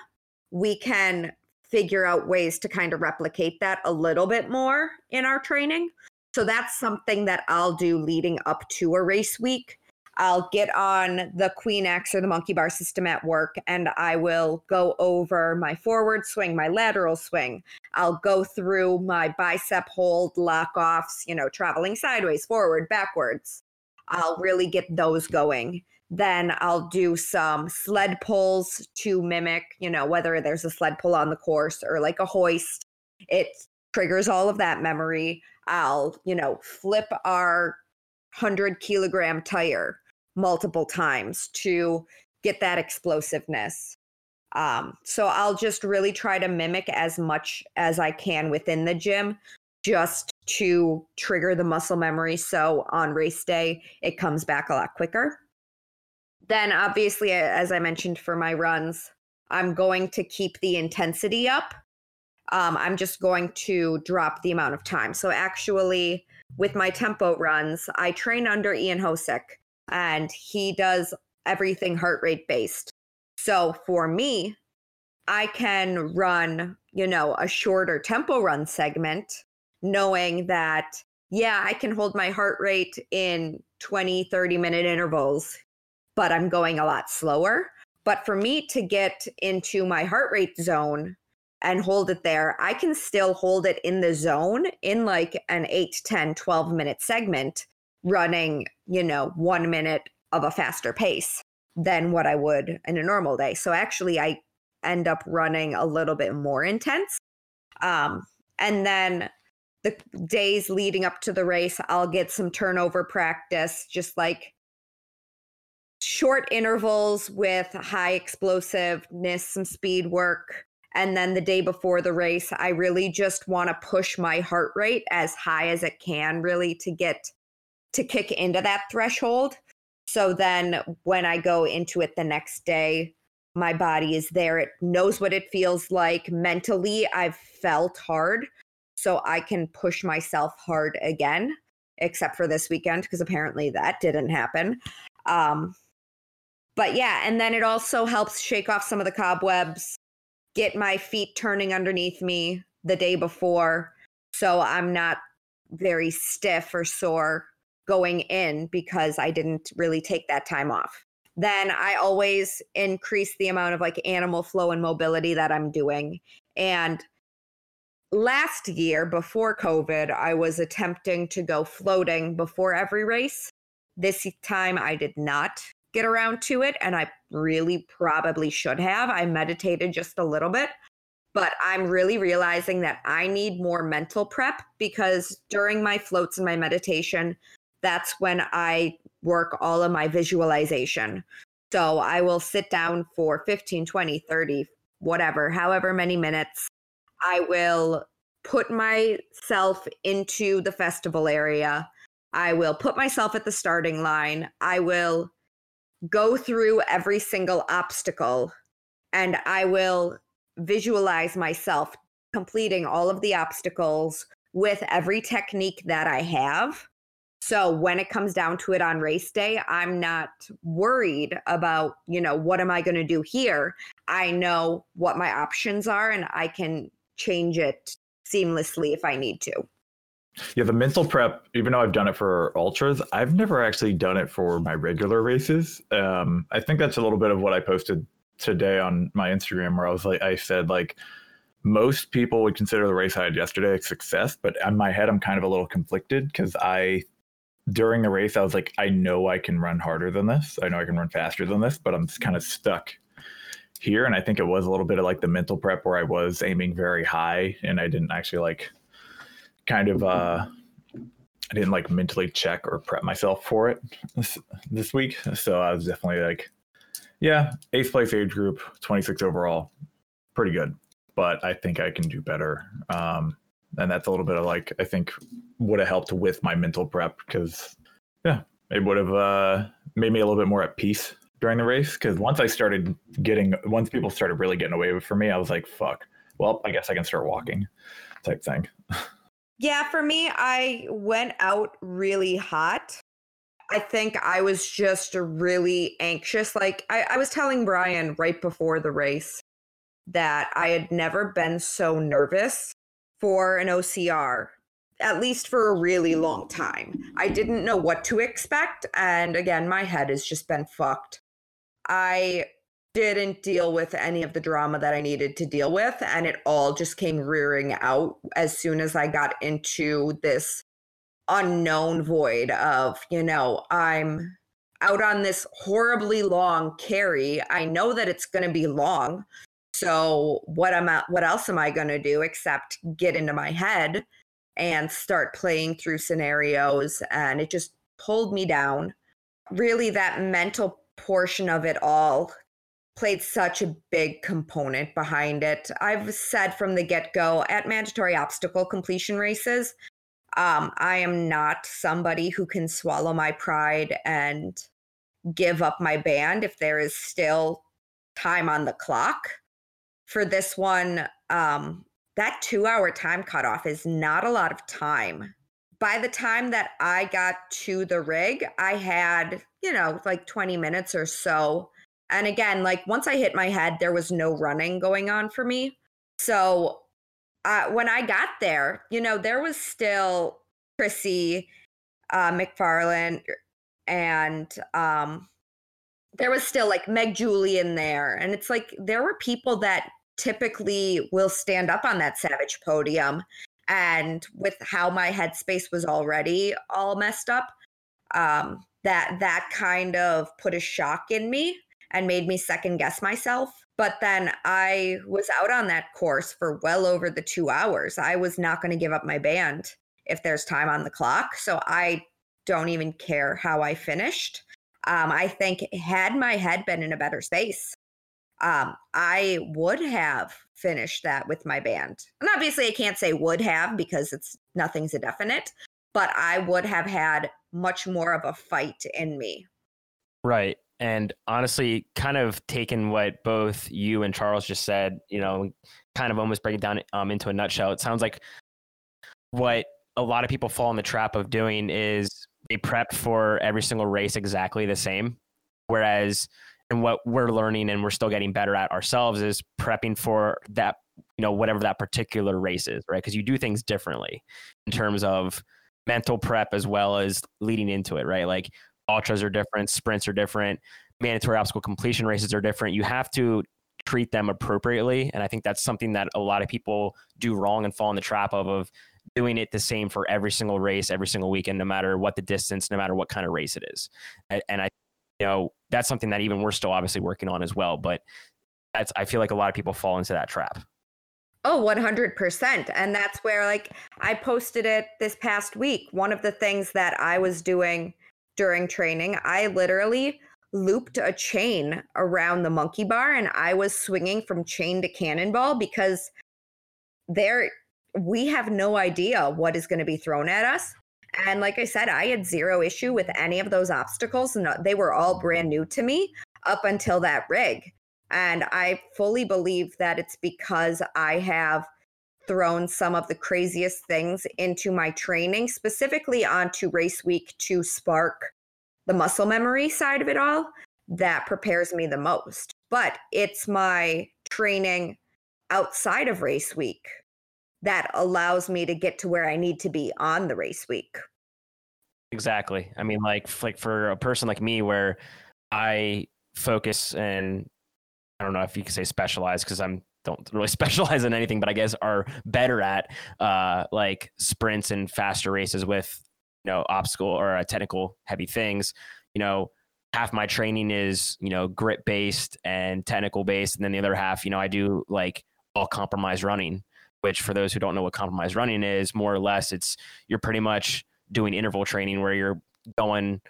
we can figure out ways to kind of replicate that a little bit more in our training. So that's something that I'll do leading up to a race week. I'll get on the Queen X or the monkey bar system at work and I will go over my forward swing, my lateral swing. I'll go through my bicep hold, lock offs, you know, traveling sideways, forward, backwards. I'll really get those going. Then I'll do some sled pulls to mimic, you know, whether there's a sled pull on the course or like a hoist. It triggers all of that memory. I'll, you know, flip our 100 kilogram tire multiple times to get that explosiveness. Um, so I'll just really try to mimic as much as I can within the gym just to trigger the muscle memory. So on race day, it comes back a lot quicker. Then, obviously, as I mentioned for my runs, I'm going to keep the intensity up um, I'm just going to drop the amount of time. So actually, with my tempo runs, I train under Ian Hosick, and he does everything heart rate based. So for me, I can run, you know, a shorter tempo run segment, knowing that, yeah, I can hold my heart rate in 20, 30 minute intervals, but I'm going a lot slower. But for me to get into my heart rate zone, and hold it there, I can still hold it in the zone in like an 8, 10, 12 minute segment running, you know, one minute of a faster pace. than what I would in a normal day. So actually, I end up running a little bit more intense. Um, and then the days leading up to the race, I'll get some turnover practice, just like short intervals with high explosiveness, some speed work. And then the day before the race, I really just want to push my heart rate as high as it can, really, to get to kick into that threshold. So then when I go into it the next day, my body is there. It knows what it feels like. Mentally, I've felt hard. So I can push myself hard again, except for this weekend, because apparently that didn't happen. Um, but yeah, and then it also helps shake off some of the cobwebs, get my feet turning underneath me the day before. So I'm not very stiff or sore going in because I didn't really take that time off. Then I always increase the amount of like animal flow and mobility that I'm doing. And last year, before COVID, I was attempting to go floating before every race. This time I did not get around to it, and I really probably should have. I meditated just a little bit, but I'm really realizing that I need more mental prep because during my floats and my meditation, that's when I work all of my visualization. So I will sit down for 15, 20, 30, whatever, however many minutes. I will put myself into the festival area. I will put myself at the starting line. I will go through every single obstacle and I will visualize myself completing all of the obstacles with every technique that I have so when it comes down to it on race day, I'm not worried about, you know, what am I going to do here? I know what my options are and I can change it seamlessly if I need to. Yeah, the mental prep, even though I've done it for ultras, I've never actually done it for my regular races. Um, I think that's a little bit of what I posted today on my Instagram, where I was like, I said, like, most people would consider the race I had yesterday a success, but in my head, I'm kind of a little conflicted because I during the race, I was like, I know I can run harder than this. I know I can run faster than this, but I'm just kind of stuck here. And I think it was a little bit of like the mental prep where I was aiming very high and I didn't actually like kind of, uh, I didn't like mentally check or prep myself for it this, this week. So I was definitely like, yeah, eighth place age group, 26 overall, pretty good. But I think I can do better. Um, and that's a little bit of like I think would have helped with my mental prep because yeah, it would have uh, made me a little bit more at peace during the race. Because once I started getting, once people started really getting away for me, I was like, fuck. Well, I guess I can start walking, type thing. yeah, for me, I went out really hot. I think I was just really anxious. Like I, I was telling Brian right before the race that I had never been so nervous for an OCR, at least for a really long time. I didn't know what to expect. And again, my head has just been fucked. I didn't deal with any of the drama that I needed to deal with. And it all just came rearing out as soon as I got into this unknown void of, you know, I'm out on this horribly long carry. I know that it's going to be long. So what am I, what else am I going to do except get into my head and start playing through scenarios and it just pulled me down. Really that mental portion of it all played such a big component behind it. I've said from the get-go at mandatory obstacle completion races, um, I am not somebody who can swallow my pride and give up my band if there is still time on the clock for this one, um, that two hour time cutoff is not a lot of time. By the time that I got to the rig, I had, you know, like 20 minutes or so. And again, like once I hit my head, there was no running going on for me. So uh, when I got there, you know, there was still Chrissy uh, McFarland and um, there was still like Meg Julian there. And it's like there were people that typically will stand up on that Savage podium. And with how my headspace was already all messed up, um, that that kind of put a shock in me. and made me second guess myself. But then I was out on that course for well over the two hours. I was not going to give up my band if there's time on the clock. So I don't even care how I finished. Um, I think had my head been in a better space, um, I would have finished that with my band. And obviously, I can't say would have because it's nothing's a definite, but I would have had much more of a fight in me. Right. And honestly, kind of taking what both you and Charles just said, you know, kind of almost breaking down um, into a nutshell, it sounds like what a lot of people fall in the trap of doing is they prep for every single race exactly the same. Whereas, and what we're learning and we're still getting better at ourselves is prepping for that, you know, whatever that particular race is, right? Because you do things differently in terms of mental prep as well as leading into it, right? Like ultras are different, sprints are different, mandatory obstacle completion races are different. You have to treat them appropriately. And I think that's something that a lot of people do wrong and fall in the trap of, of doing it the same for every single race, every single weekend, no matter what the distance, no matter what kind of race it is. And I, you know, that's something that even we're still obviously working on as well. But that's, I feel like a lot of people fall into that trap. Oh, 100%. And that's where, like, I posted it this past week. One of the things that I was doing during training, I literally looped a chain around the monkey bar and I was swinging from chain to cannonball because there we have no idea what is going to be thrown at us. And like I said, I had zero issue with any of those obstacles. And they were all brand new to me up until that rig. And I fully believe that it's because I have thrown some of the craziest things into my training, specifically onto race week to spark the muscle memory side of it all that prepares me the most. But it's my training outside of race week that allows me to get to where I need to be on the race week. Exactly. I mean, like, like for a person like me, where I focus and I don't know if you can say specialize because I'm don't really [LAUGHS] specialize in anything, but I guess are better at uh, like sprints and faster races with you know obstacle or uh, technical heavy things. You know, half my training is you know grit based and technical based, and then the other half, you know, I do like all compromise running which for those who don't know what compromised running is, more or less, it's you're pretty much doing interval training where you're going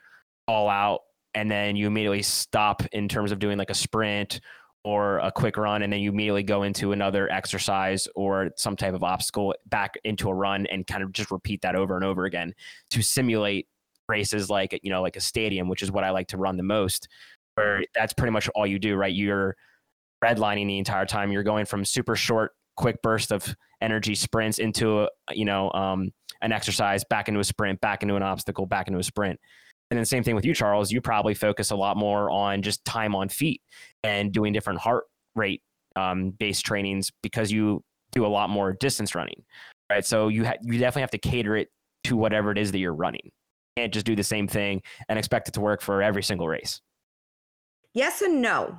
all out and then you immediately stop in terms of doing like a sprint or a quick run and then you immediately go into another exercise or some type of obstacle back into a run and kind of just repeat that over and over again to simulate races like you know like a stadium which is what I like to run the most where that's pretty much all you do right? You're redlining the entire time. You're going from super short quick burst of energy sprints into a, you know um, an exercise back into a sprint back into an obstacle back into a sprint. And then same thing with you charles. You probably focus a lot more on just time on feet and doing different heart rate um, based trainings because you do a lot more distance running right? So you ha- you definitely have to cater it to whatever it is that you're running. You can't just do the same thing and expect it to work for every single race. Yes and no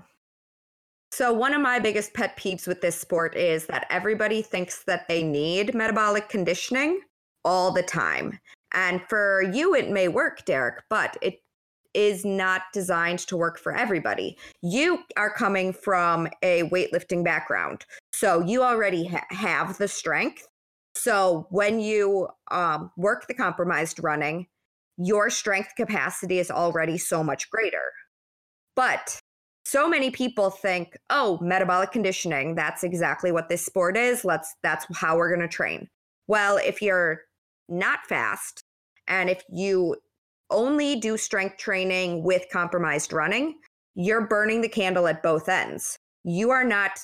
so, one of my biggest pet peeves with this sport is that everybody thinks that they need metabolic conditioning all the time. And for you, it may work, Derek, but it is not designed to work for everybody. You are coming from a weightlifting background, so you already ha- have the strength. So, when you um, work the compromised running, your strength capacity is already so much greater. But so many people think, oh, metabolic conditioning, that's exactly what this sport is. Let's that's how we're going to train. Well, if you're not fast and if you only do strength training with compromised running, you're burning the candle at both ends. You are not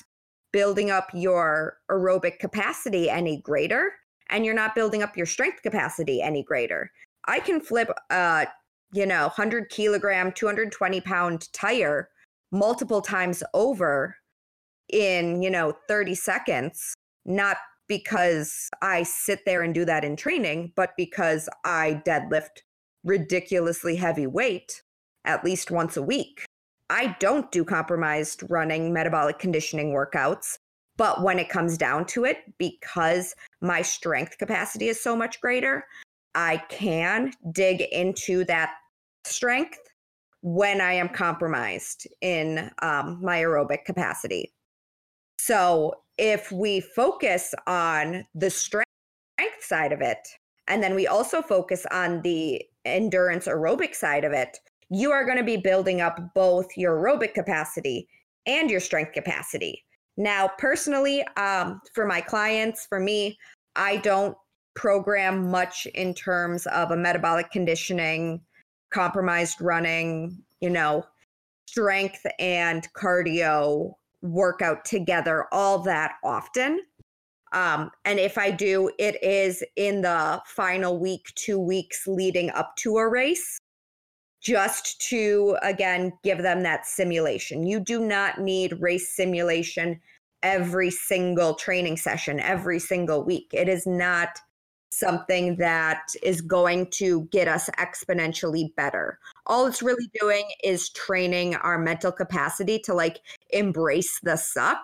building up your aerobic capacity any greater and you're not building up your strength capacity any greater. I can flip a, you know, 100 kilogram, 220 pound tire multiple times over in, you know, 30 seconds, not because I sit there and do that in training, but because I deadlift ridiculously heavy weight at least once a week. I don't do compromised running metabolic conditioning workouts, but when it comes down to it, because my strength capacity is so much greater, I can dig into that strength when I am compromised in um, my aerobic capacity. So if we focus on the strength side of it, and then we also focus on the endurance aerobic side of it, you are going to be building up both your aerobic capacity and your strength capacity. Now, personally, um, for my clients, for me, I don't program much in terms of a metabolic conditioning, compromised running, you know, strength and cardio workout together all that often. Um, and if I do, it is in the final week, two weeks leading up to a race, just to, again, give them that simulation. You do not need race simulation every single training session, every single week. It is not something that is going to get us exponentially better. All it's really doing is training our mental capacity to like embrace the suck.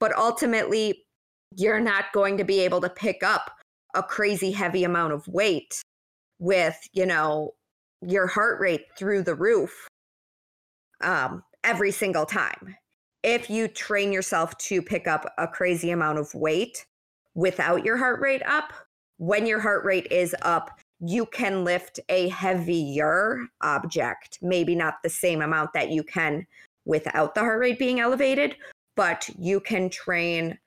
But ultimately, you're not going to be able to pick up a crazy heavy amount of weight with, you know, your heart rate through the roof um, every single time. If you train yourself to pick up a crazy amount of weight without your heart rate up, when your heart rate is up, you can lift a heavier object, maybe not the same amount that you can without the heart rate being elevated, but you can train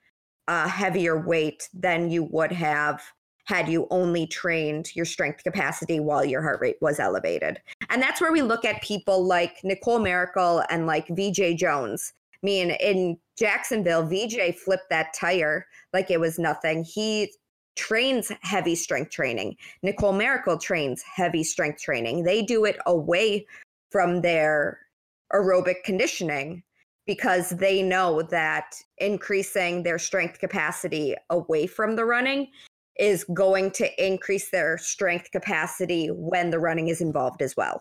a heavier weight than you would have had you only trained your strength capacity while your heart rate was elevated. And that's where we look at people like Nicole Mericle and like VJ Jones. I mean, in Jacksonville, VJ flipped that tire like it was nothing. He trains heavy strength training. Nicole Mericle trains heavy strength training. They do it away from their aerobic conditioning because they know that increasing their strength capacity away from the running is going to increase their strength capacity when the running is involved as well.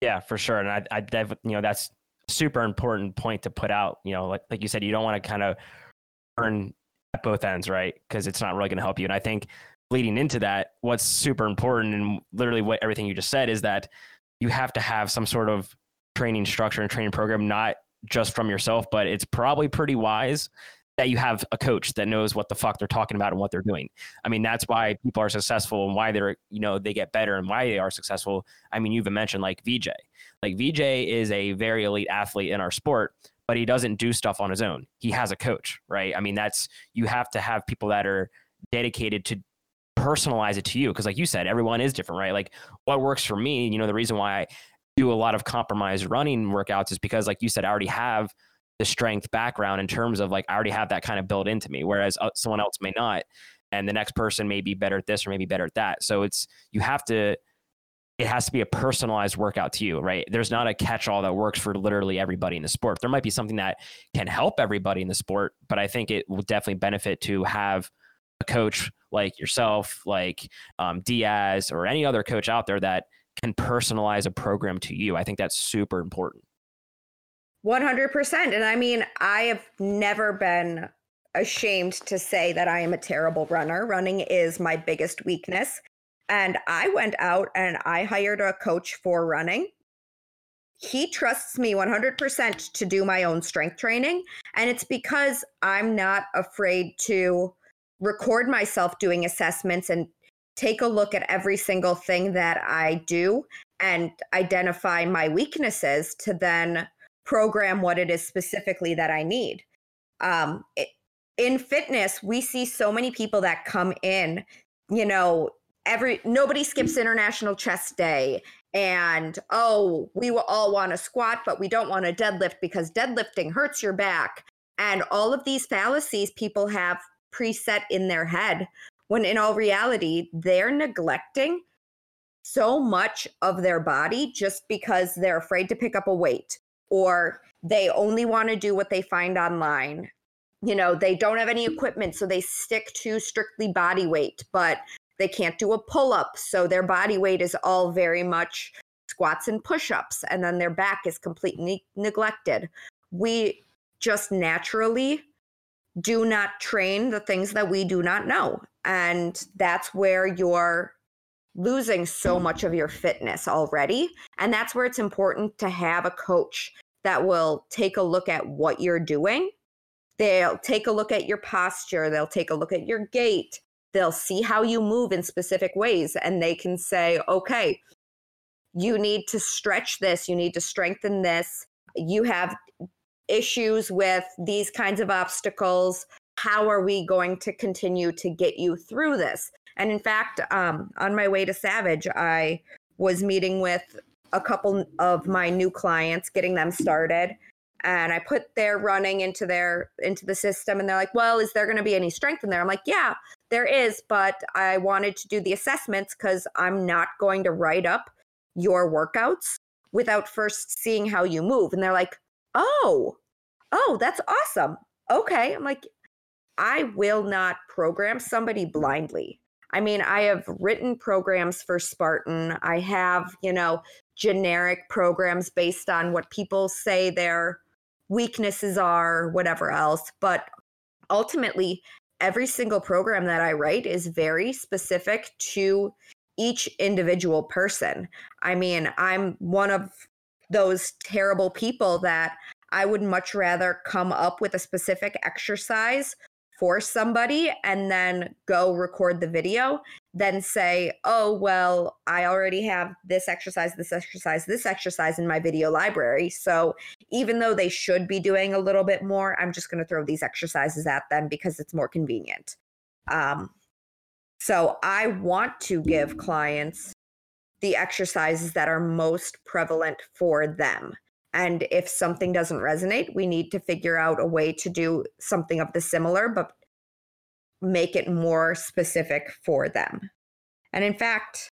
Yeah, for sure. And I, I, you know, that's super important point to put out. You know, like, like you said, you don't want to kind of earn at both ends, right? Because it's not really going to help you. And I think leading into that, what's super important and literally what everything you just said is that you have to have some sort of training structure and training program, not just from yourself, but it's probably pretty wise that you have a coach that knows what the fuck they're talking about and what they're doing. I mean, that's why people are successful and why they're, you know, they get better and why they are successful. I mean, you've mentioned like VJ. Like VJ is a very elite athlete in our sport, but he doesn't do stuff on his own. He has a coach, right? I mean, that's you have to have people that are dedicated to personalize it to you because like you said everyone is different right like what works for me you know the reason why i do a lot of compromised running workouts is because like you said i already have the strength background in terms of like i already have that kind of built into me whereas uh, someone else may not and the next person may be better at this or maybe better at that so it's you have to it has to be a personalized workout to you, right? There's not a catch all that works for literally everybody in the sport. There might be something that can help everybody in the sport, but I think it will definitely benefit to have a coach like yourself, like um, Diaz, or any other coach out there that can personalize a program to you. I think that's super important. 100%. And I mean, I have never been ashamed to say that I am a terrible runner. Running is my biggest weakness. And I went out and I hired a coach for running. He trusts me 100% to do my own strength training. And it's because I'm not afraid to record myself doing assessments and take a look at every single thing that I do and identify my weaknesses to then program what it is specifically that I need. Um, it, in fitness, we see so many people that come in, you know, every nobody skips international chest day. And oh we will all want to squat but we don't want to deadlift because deadlifting hurts your back. And all of these fallacies people have preset in their head when in all reality they're neglecting so much of their body just because they're afraid to pick up a weight or they only want to do what they find online. You know they don't have any equipment so they stick to strictly body weight but they can't do a pull up. So their body weight is all very much squats and push ups, and then their back is completely neglected. We just naturally do not train the things that we do not know. And that's where you're losing so much of your fitness already. And that's where it's important to have a coach that will take a look at what you're doing. They'll take a look at your posture, they'll take a look at your gait, they'll see how you move in specific ways, and they can say, okay, you need to stretch this, you need to strengthen this. You have issues with these kinds of obstacles. How are we going to continue to get you through this? And in fact, um, on my way to Savage, I was meeting with a couple of my new clients, getting them started. And I put their running into their into the system, and they're like, "Well, is there going to be any strength in there?" I'm like, "Yeah, there is, but I wanted to do the assessments because I'm not going to write up your workouts without first seeing how you move." And they're like, "Oh, oh, that's awesome. Okay." I'm like, I will not program somebody blindly. I mean, I have written programs for Spartan. I have, you know, generic programs based on what people say their weaknesses are, whatever else. But ultimately, every single program that I write is very specific to each individual person. I mean, I'm one of those terrible people that I would much rather come up with a specific exercise for somebody and then go record the video then say, oh, well, I already have this exercise, this exercise, this exercise in my video library. So even though they should be doing a little bit more, I'm just going to throw these exercises at them because it's more convenient. Um, so I want to give clients the exercises that are most prevalent for them. And if something doesn't resonate, we need to figure out a way to do something of the similar, but make it more specific for them. And in fact,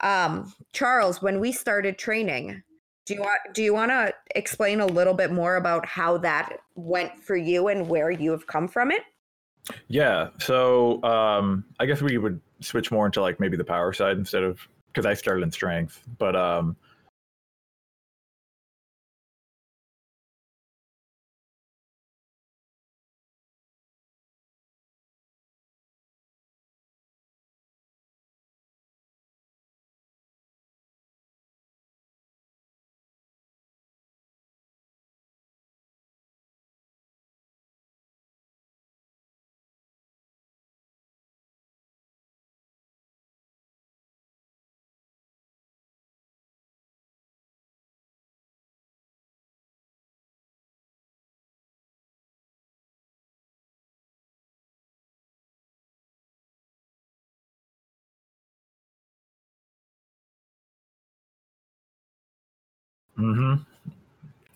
um, Charles, when we started training, do you want do you want to explain a little bit more about how that went for you and where you have come from it? Yeah. So um, I guess we would switch more into like maybe the power side instead of because I started in strength, but um, hmm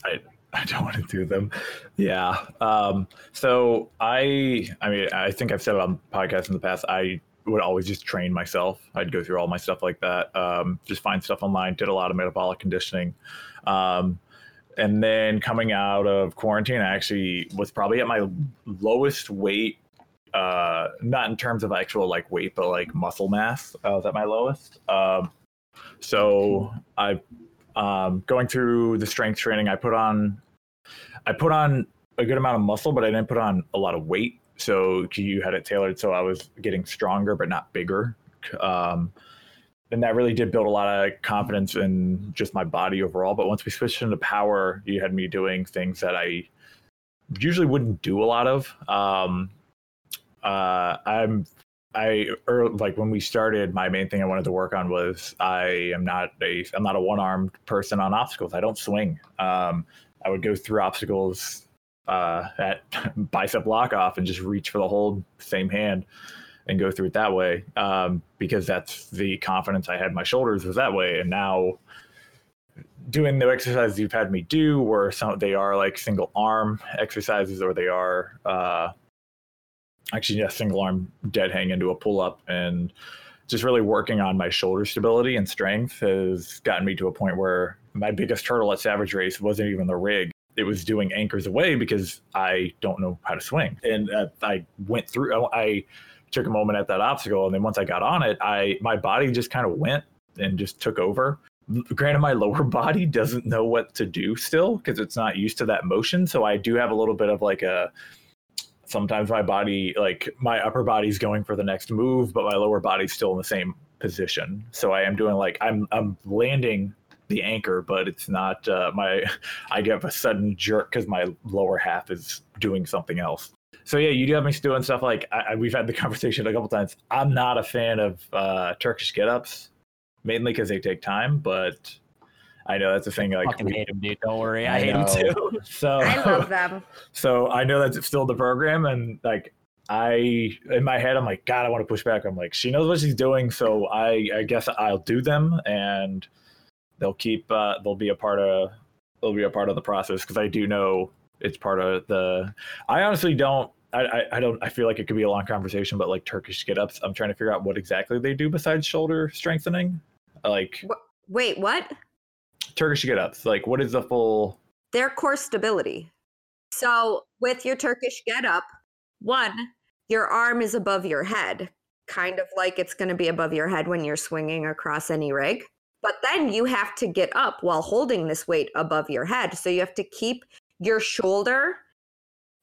I I don't want to do them. Yeah. Um, so I I mean I think I've said it on podcasts in the past. I would always just train myself. I'd go through all my stuff like that. Um, just find stuff online. Did a lot of metabolic conditioning. Um, and then coming out of quarantine, I actually was probably at my lowest weight. Uh, not in terms of actual like weight, but like muscle mass. I was at my lowest. Um, so I um, going through the strength training, I put on I put on a good amount of muscle, but I didn't put on a lot of weight. So you had it tailored so I was getting stronger but not bigger. Um, and that really did build a lot of confidence in just my body overall. But once we switched into power, you had me doing things that I usually wouldn't do a lot of. Um, uh, I'm I or like when we started, my main thing I wanted to work on was I am not a I'm not a one armed person on obstacles. I don't swing. Um, I would go through obstacles uh, at [LAUGHS] bicep lock off and just reach for the hold same hand and go through it that way um, because that's the confidence I had. My shoulders was that way, and now doing the exercises you've had me do, where some they are like single arm exercises or they are uh, actually a single arm dead hang into a pull up and just really working on my shoulder stability and strength has gotten me to a point where my biggest hurdle at Savage Race wasn't even the rig. It was doing anchors away because I don't know how to swing. And uh, I went through, I took a moment at that obstacle. And then once I got on it, I, my body just kind of went and just took over. Granted, my [LAUGHS] lower body doesn't know what to do still because it's not used to that motion. So I do have a little bit of like a, sometimes my body like my upper body's going for the next move but my lower body's still in the same position. So I am doing like I'm I'm landing the anchor, but it's not uh, my. [LAUGHS] I get a sudden jerk because my lower half is doing something else. So yeah, you do have me doing stuff like I, we've had the [LAUGHS] conversation a couple times. I'm not a fan of uh, Turkish get-ups, mainly because they take time. But I know that's a thing. Like, fucking we, hate them, dude. Don't worry, I, I hate know. them too. [LAUGHS] So I love [LAUGHS] them. So I know that's still the program, and like I in my head, I'm like, God, I want to push back. I'm like, she knows what she's doing, so I I guess I'll do them, and they'll keep uh, they'll be a part of they'll be a part of the process because I do know it's part of the. I honestly don't. I, I, I don't. I feel like it could be a long conversation, but like Turkish get ups, I'm trying to figure out what exactly they do besides shoulder strengthening. Like, wait, what? Turkish get ups. Like, what is the full? Their core stability. So with your Turkish get up, one, your arm is above your head, kind of like it's going to be above your head when you're swinging across any rig. But then you have to get up while holding this weight above your head. So you have to keep your shoulder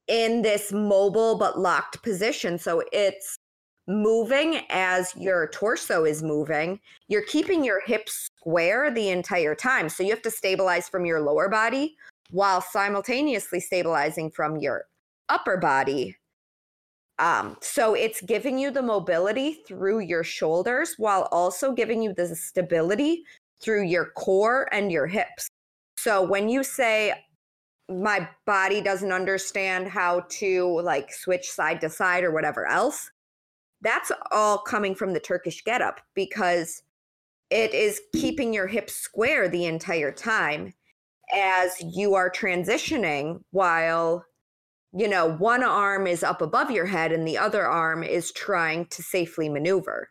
in this mobile but locked position. So it's moving as your torso is moving. You're keeping your hips square the entire time. So you have to stabilize from your lower body while simultaneously stabilizing from your upper body um, so it's giving you the mobility through your shoulders while also giving you the stability through your core and your hips. So when you say, my body doesn't understand how to like switch side to side or whatever else, that's all coming from the Turkish getup because it is keeping your hips square the entire time as you are transitioning while you know, one arm is up above your head and the other arm is trying to safely maneuver.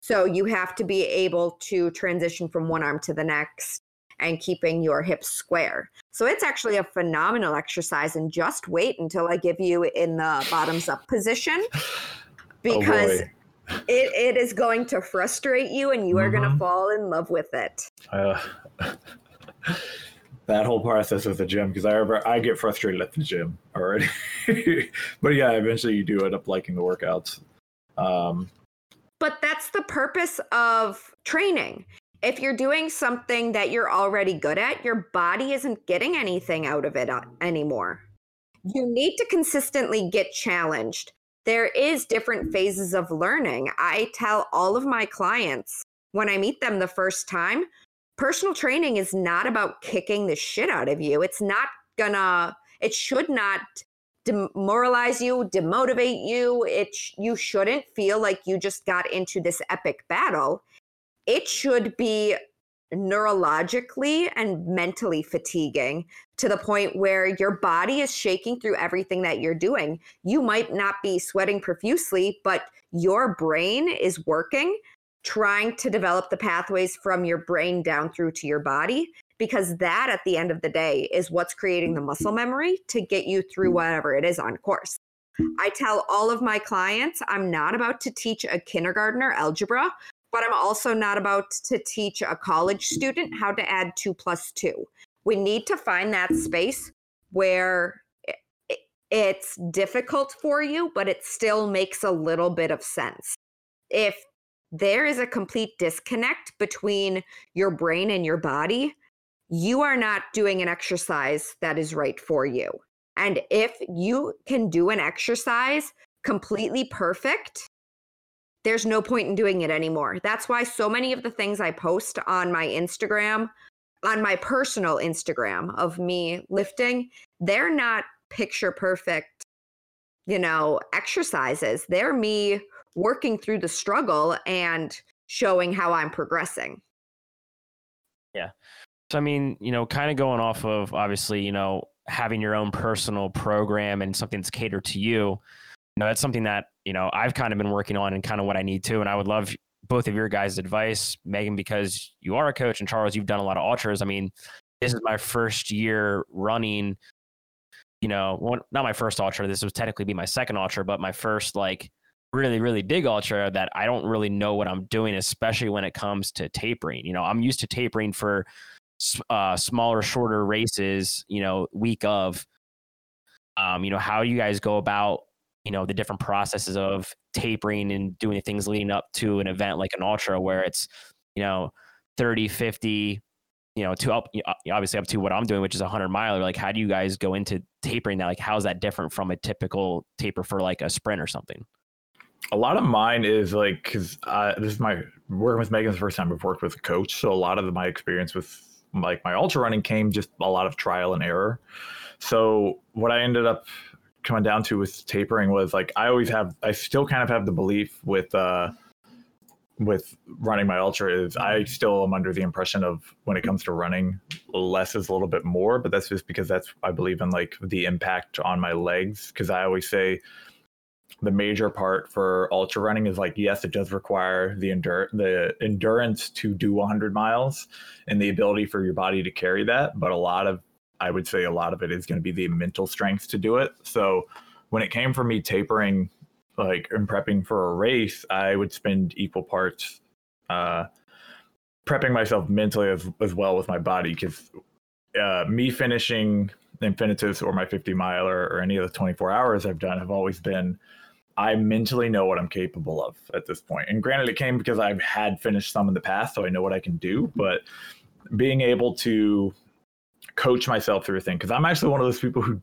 So you have to be able to transition from one arm to the next and keeping your hips square. So it's actually a phenomenal exercise and just wait until I give you in the bottoms up position [LAUGHS] because oh it, it is going to frustrate you and you are mm-hmm. going to fall in love with it. Uh, [LAUGHS] that whole process with the gym because I ever I get frustrated at the gym already. [LAUGHS] but yeah, eventually you do end up liking the workouts. Um, but that's the purpose of training. If you're doing something that you're already good at, your body isn't getting anything out of it uh, anymore. You need to consistently get challenged. There is different phases of learning. I tell all of my clients when I meet them the first time, personal training is not about kicking the shit out of you. It's not gonna, it should not demoralize you, demotivate you. It you shouldn't feel like you just got into this epic battle. It should be neurologically and mentally fatiguing to the point where your body is shaking through everything that you're doing. You might not be sweating profusely, but your brain is working trying to develop the pathways from your brain down through to your body because that at the end of the day is what's creating the muscle memory to get you through whatever it is on course. I tell all of my clients I'm not about to teach a kindergartner algebra, but I'm also not about to teach a college student how to add two plus two. We need to find that space where it's difficult for you, but it still makes a little bit of sense. If there is a complete disconnect between your brain and your body, you are not doing an exercise that is right for you. And if you can do an exercise completely perfect, there's no point in doing it anymore. That's why so many of the things I post on my Instagram, on my personal Instagram of me lifting, they're not picture perfect, you know, exercises. They're me working through the struggle and showing how I'm progressing. Yeah. So, I mean, you know, kind of going off of obviously, you know, having your own personal program and something that's catered to you, know, that's something that, you know, I've kind of been working on and kind of what I need to. And I would love both of your guys' advice, Megan, because you are a coach, and Charles, you've done a lot of ultras. I mean, this is my first year running, you know, well, not my first ultra. This would technically be my second ultra, but my first like really really big ultra that I don't really know what I'm doing, especially when it comes to tapering. You know, I'm used to tapering for uh, smaller, shorter races. You know, week of. Um, you know, how you guys go about you know the different processes of tapering and doing things leading up to an event like an ultra where it's you know 30 50 you know to up obviously up to what i'm doing which is a 100 miler. Like how do you guys go into tapering that? Like how is that different from a typical taper for like a sprint or something? A lot of mine is like because uh, this is my working with Megan's first time I've worked with a coach, so a lot of my experience with like my ultra running came just a lot of trial and error. So what I ended up coming down to with tapering was like I always have I still kind of have the belief with uh with running my ultra is I still am under the impression of when it comes to running less is a little bit more but that's just because that's I believe in like the impact on my legs because I always say the major part for ultra running is like yes it does require the endure the endurance to do 100 miles and the ability for your body to carry that but a lot of i would say a lot of it is going to be the mental strength to do it so when it came for me tapering like and prepping for a race i would spend equal parts uh prepping myself mentally as, as well with my body because uh, me finishing Infinitus or my 50 miler or any of the 24 hours I've done have always been I mentally know what I'm capable of at this point. And granted, it came because I've had finished some in the past, so I know what I can do. But being able to coach myself through a thing, because I'm actually one of those people who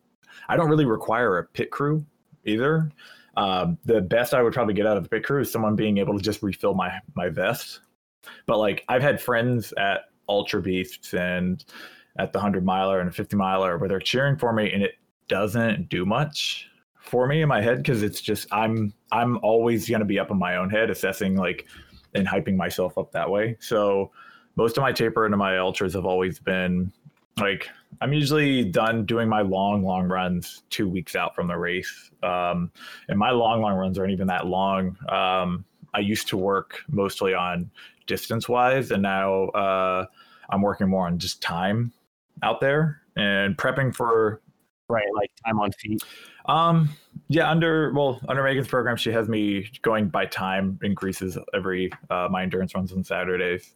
I don't really require a pit crew either. Um, the best I would probably get out of the pit crew is someone being able to just refill my my vest. But like I've had friends at Ultra Beasts and at the 100 miler and 50 miler where they're cheering for me and it doesn't do much for me in my head because it's just I'm I'm always gonna be up in my own head assessing like and hyping myself up that way. So most of my taper into my ultras have always been like I'm usually done doing my long, long runs two weeks out from the race. Um, and my long, long runs aren't even that long. Um, I used to work mostly on distance wise, and now uh, I'm working more on just time out there and prepping for right like time on feet um, yeah, under well, under Megan's program, she has me going by time increases every uh, my endurance runs on Saturdays.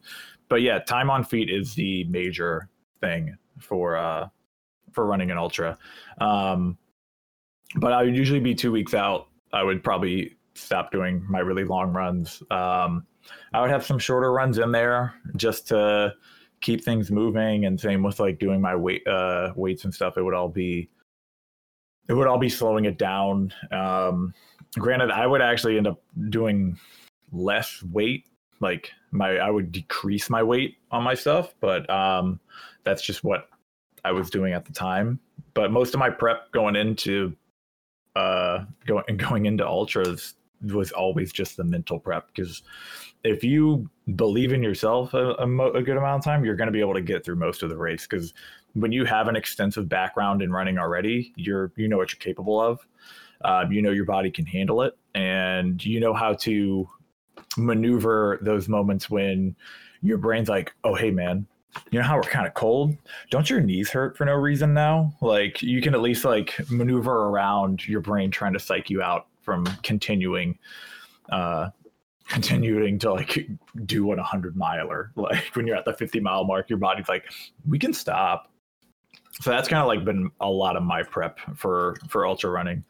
But yeah, time on feet is the major thing for uh for running an ultra. Um, but I would usually be two weeks out. I would probably stop doing my really long runs. Um, I would have some shorter runs in there just to keep things moving, and same with like doing my weight uh, weights and stuff. It would all be it would all be slowing it down. Um, granted, I would actually end up doing less weight. Like my, I would decrease my weight on my stuff, but um, that's just what I was doing at the time. But most of my prep going into uh, going [LAUGHS] going into ultras was always just the mental prep because if you believe in yourself a, a, mo- a good amount of time, you're going to be able to get through most of the race because when you have an extensive background in running already, you're you know what you're capable of. Um, you know your body can handle it, and you know how to maneuver those moments when your brain's like, "Oh, hey, man, you know how we're kind of cold? Don't your knees hurt for no reason now? Like you can at least like maneuver around your brain trying to psych you out from continuing." Uh, continuing to like do an 100 miler [LAUGHS] like when you're at the 50 mile mark your body's like we can stop so that's kind of like been a lot of my prep for for ultra running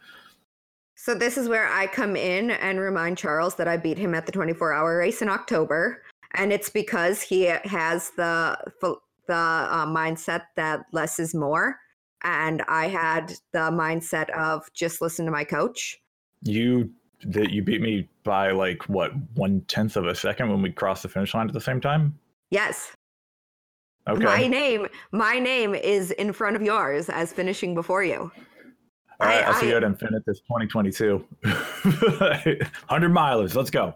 so this is where i come in and remind charles that i beat him at the 24 hour race in october and it's because he has the the uh, mindset that less is more and i had the mindset of just listen to my coach you that you beat me by like what one tenth of a second when we crossed the finish line at the same time yes Okay. My name, my name is in front of yours as finishing before you. All right, I, will see you at Infinitus 2022. 100 [LAUGHS] milers, let's go.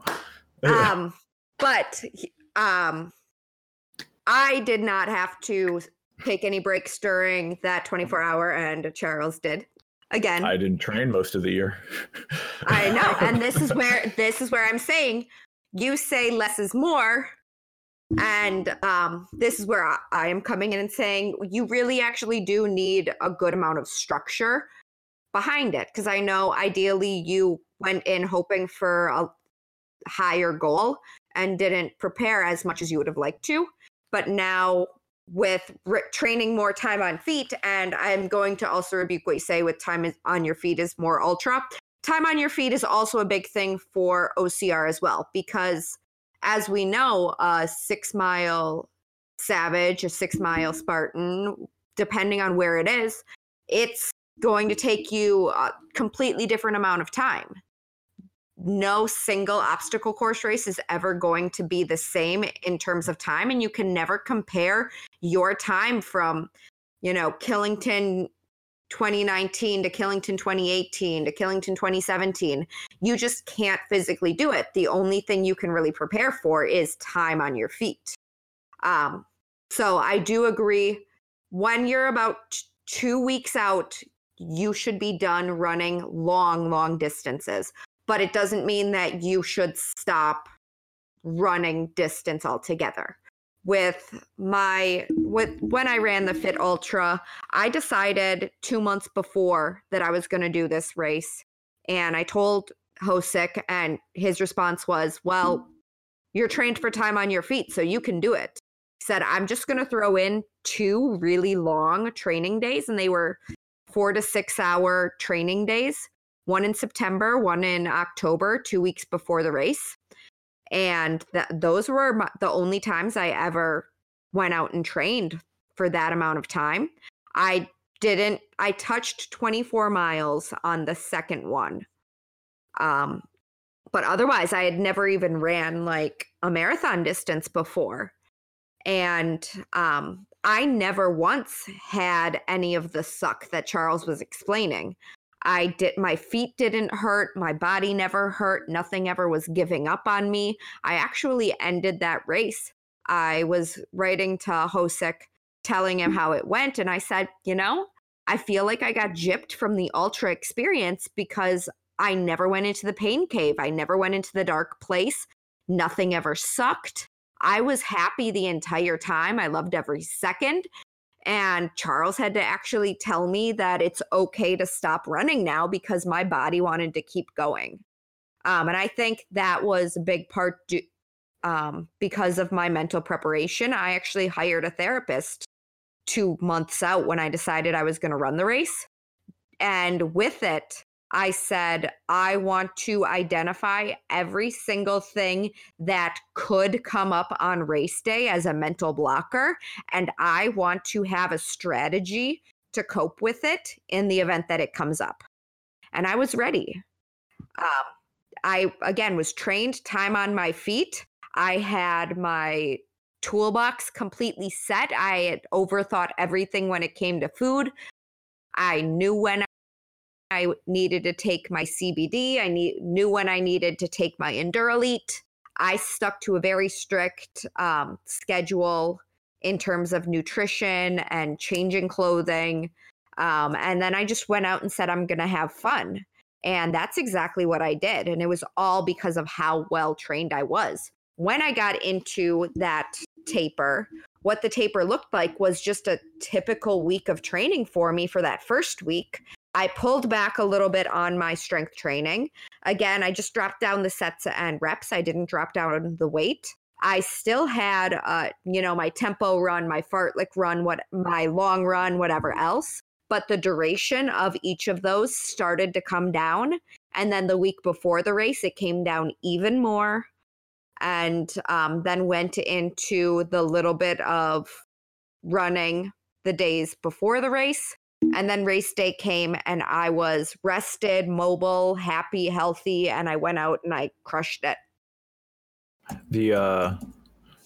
um, but um, I did not have to take any breaks during that 24 hour, and Charles did. Again, I didn't train most of the year. I know, [LAUGHS] and this is where this is where I'm saying you say less is more and um, this is where I, I am coming in and saying you really actually do need a good amount of structure behind it. Because I know ideally you went in hoping for a higher goal and didn't prepare as much as you would have liked to. But now with re- training more time on feet, and I'm going to also rebuke what you say with time is on your feet is more ultra. time on your feet is also a big thing for OCR as well, because as we know, a six mile savage, a six mile Spartan, depending on where it is, it's going to take you a completely different amount of time. No single obstacle course race is ever going to be the same in terms of time, and you can never compare your time from, you know, Killington 2019 to Killington 2018 to Killington 2017. You just can't physically do it. The only thing you can really prepare for is time on your feet. Um, so I do agree. When you're about two weeks out, you should be done running long, long distances. But it doesn't mean that you should stop running distance altogether. With my with when I ran the Fit Ultra, I decided 2 months before that I was going to do this race and I told Hosick and his response was, "Well, you're trained for time on your feet, so you can do it." He said, "I'm just going to throw in two really long training days and they were four to six hour training days, one in September, one in October, two weeks before the race. And th- those were my, the only times I ever went out and trained for that amount of time. I didn't, I touched 24 miles on the second one. Um, but otherwise, I had never even ran like a marathon distance before. And um, I never once had any of the suck that Charles was explaining. I did my feet didn't hurt, my body never hurt, nothing ever was giving up on me. I actually ended that race. I was writing to Hosick telling him how it went and I said, "You know, I feel like I got gypped from the ultra experience because I never went into the pain cave. I never went into the dark place. Nothing ever sucked. I was happy the entire time. I loved every second. And Charles had to actually tell me that it's okay to stop running now because my body wanted to keep going. Um, and I think that was a big part do, um, because of my mental preparation. I actually hired a therapist two months out when I decided I was going to run the race. And with it, I said, I want to identify every single thing that could come up on race day as a mental blocker. And I want to have a strategy to cope with it in the event that it comes up. And I was ready. Um, I, again, was trained time on my feet. I had my toolbox completely set. I had overthought everything when it came to food. I knew when I needed to take my CBD. I need, knew when I needed to take my Endurolyte. I stuck to a very strict um, schedule in terms of nutrition and changing clothing. Um, and then I just went out and said, I'm going to have fun. And that's exactly what I did. And it was all because of how well trained I was. When I got into that taper, what the taper looked like was just a typical week of training for me for that first week. I pulled back a little bit on my strength training. Again, I just dropped down the sets and reps. I didn't drop down the weight. I still had, uh, you know, my tempo run, my fartlek run, what my long run, whatever else. But the duration of each of those started to come down. And then the week before the race, it came down even more. And um, then went into the little bit of running the days before the race and then race day came and I was rested, mobile, happy, healthy, and I went out and I crushed it. The uh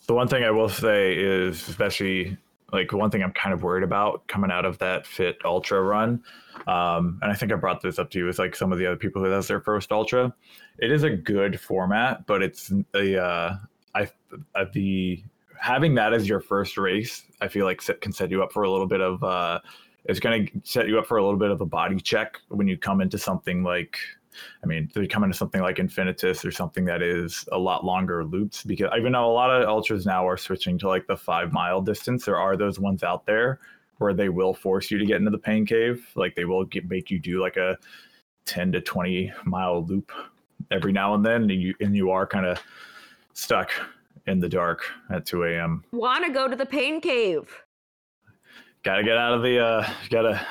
the one thing I will say is especially like one thing I'm kind of worried about coming out of that fit ultra run. Um, and I think I brought this up to you with like some of the other people who that's their first ultra. It is a good format, but it's a uh, I uh, the having that as your first race, I feel like can set you up for a little bit of uh, it's going to set you up for a little bit of a body check when you come into something like I mean, you come into something like Infinitus or something that is a lot longer loops because even though a lot of ultras now are switching to like the five mile distance, there are those ones out there where they will force you to get into the pain cave. Like they will get, make you do like a 10 to 20 mile loop every now and then. And you, and you are kind of stuck in the dark at 2 a.m. Want to go to the pain cave? Gotta get out of the uh gotta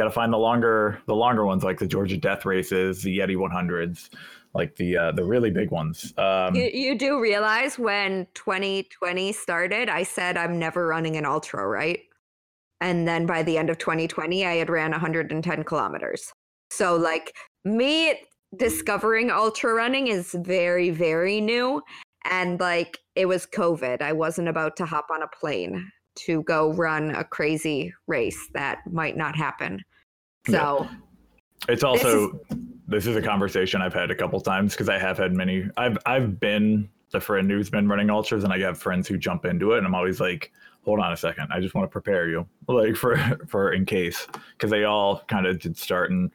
got to find the longer the longer ones like the Georgia Death Races, the Yeti 100s, like the uh, the really big ones. Um, You, you do realize when 2020 started, I said I'm never running an ultra, right? And then by the end of 2020, I had ran 110 kilometers. So, like, me discovering ultra running is very, very new. And, like, it was COVID. I wasn't about to hop on a plane to go run a crazy race that might not happen. Yeah. So, It's also this is a conversation I've had a couple times because I have had many. I've I've been the friend who's been running ultras, and I have friends who jump into it, and I'm always like, hold on a second, I just want to prepare you, [LAUGHS] like for for in case, because they all kind of did start and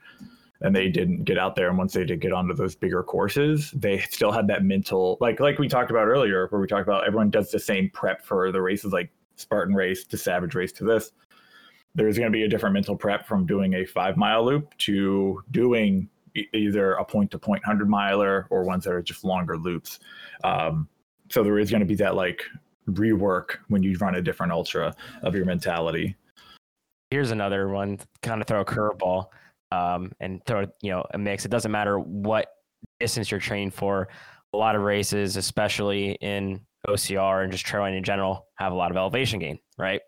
and they didn't get out there, and once they did get onto those bigger courses, they still had that mental like like we talked about earlier, where we talked about everyone does the same prep for the races, like Spartan race to Savage race to this there's going to be a different mental prep from doing a five mile loop to doing e- either a point to point 100 miler or ones that are just longer loops. Um, so there is going to be that like rework when you run a different ultra of your mentality. Here's another one, kind of throw a curveball um, and throw you know a mix. It doesn't matter what distance you're training for. A lot of races, especially in OCR and just trail running in general, have a lot of elevation gain, right?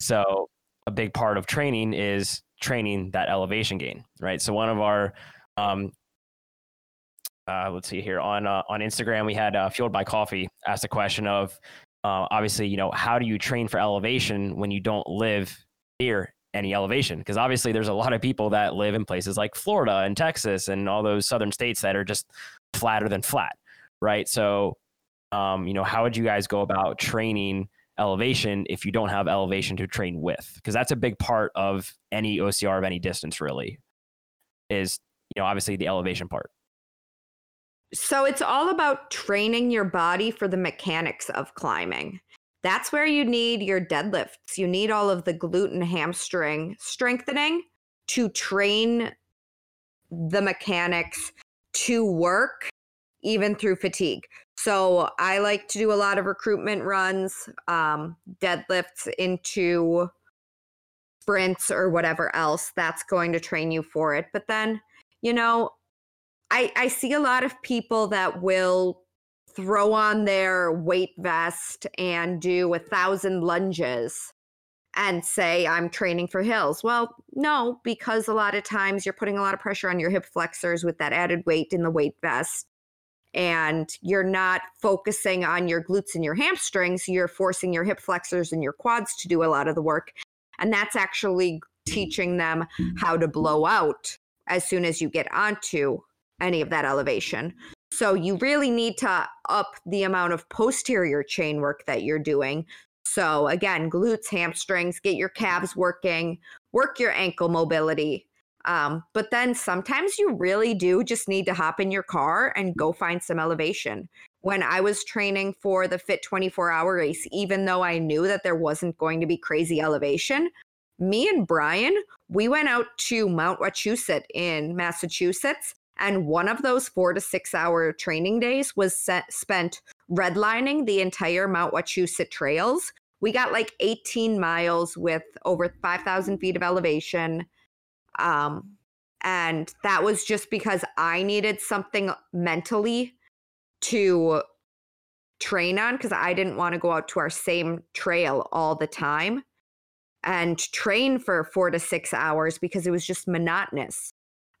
So a big part of training is training that elevation gain, right? So one of our um, uh, let's see here on uh, on Instagram, we had uh, fueled by coffee asked a question of uh, obviously, you know, how do you train for elevation when you don't live near any elevation? Because obviously, there's a lot of people that live in places like Florida and Texas and all those southern states that are just flatter than flat, right? So, um, you know, how would you guys go about training elevation if you don't have elevation to train with? Because that's a big part of any OCR of any distance, really, is you know obviously the elevation part. So it's all about training your body for the mechanics of climbing. That's where you need your deadlifts. You need all of the glute and hamstring strengthening to train the mechanics to work even through fatigue. So I like to do a lot of recruitment runs, um, deadlifts into sprints or whatever else that's going to train you for it. But then, you know, I, I see a lot of people that will throw on their weight vest and do a thousand lunges and say, I'm training for hills. Well, no, because a lot of times you're putting a lot of pressure on your hip flexors with that added weight in the weight vest. And you're not focusing on your glutes and your hamstrings. You're forcing your hip flexors and your quads to do a lot of the work. And that's actually teaching them how to blow out as soon as you get onto any of that elevation. So you really need to up the amount of posterior chain work that you're doing. So again, glutes, hamstrings, get your calves working, work your ankle mobility. Um, but then sometimes you really do just need to hop in your car and go find some elevation. When I was training for the Fit 24 hour race, even though I knew that there wasn't going to be crazy elevation, me and Brian, we went out to Mount Wachusett in Massachusetts and one of those four to six hour training days was set, spent redlining the entire Mount Wachusett trails. We got like 18 miles with over 5,000 feet of elevation. Um, and that was just because I needed something mentally to train on because I didn't want to go out to our same trail all the time and train for four to six hours because it was just monotonous.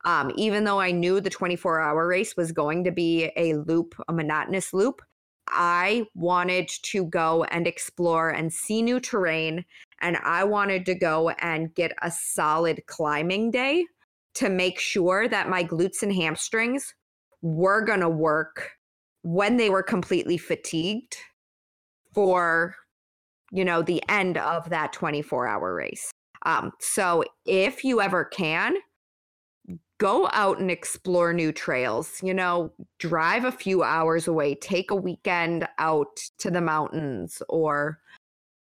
Um, even though I knew the 24 hour race was going to be a loop, a monotonous loop, I wanted to go and explore and see new terrain. And I wanted to go and get a solid climbing day to make sure that my glutes and hamstrings were going to work when they were completely fatigued for, you know, the end of that 24 hour race. Um, so if you ever can, go out and explore new trails. You know, drive a few hours away, take a weekend out to the mountains, or,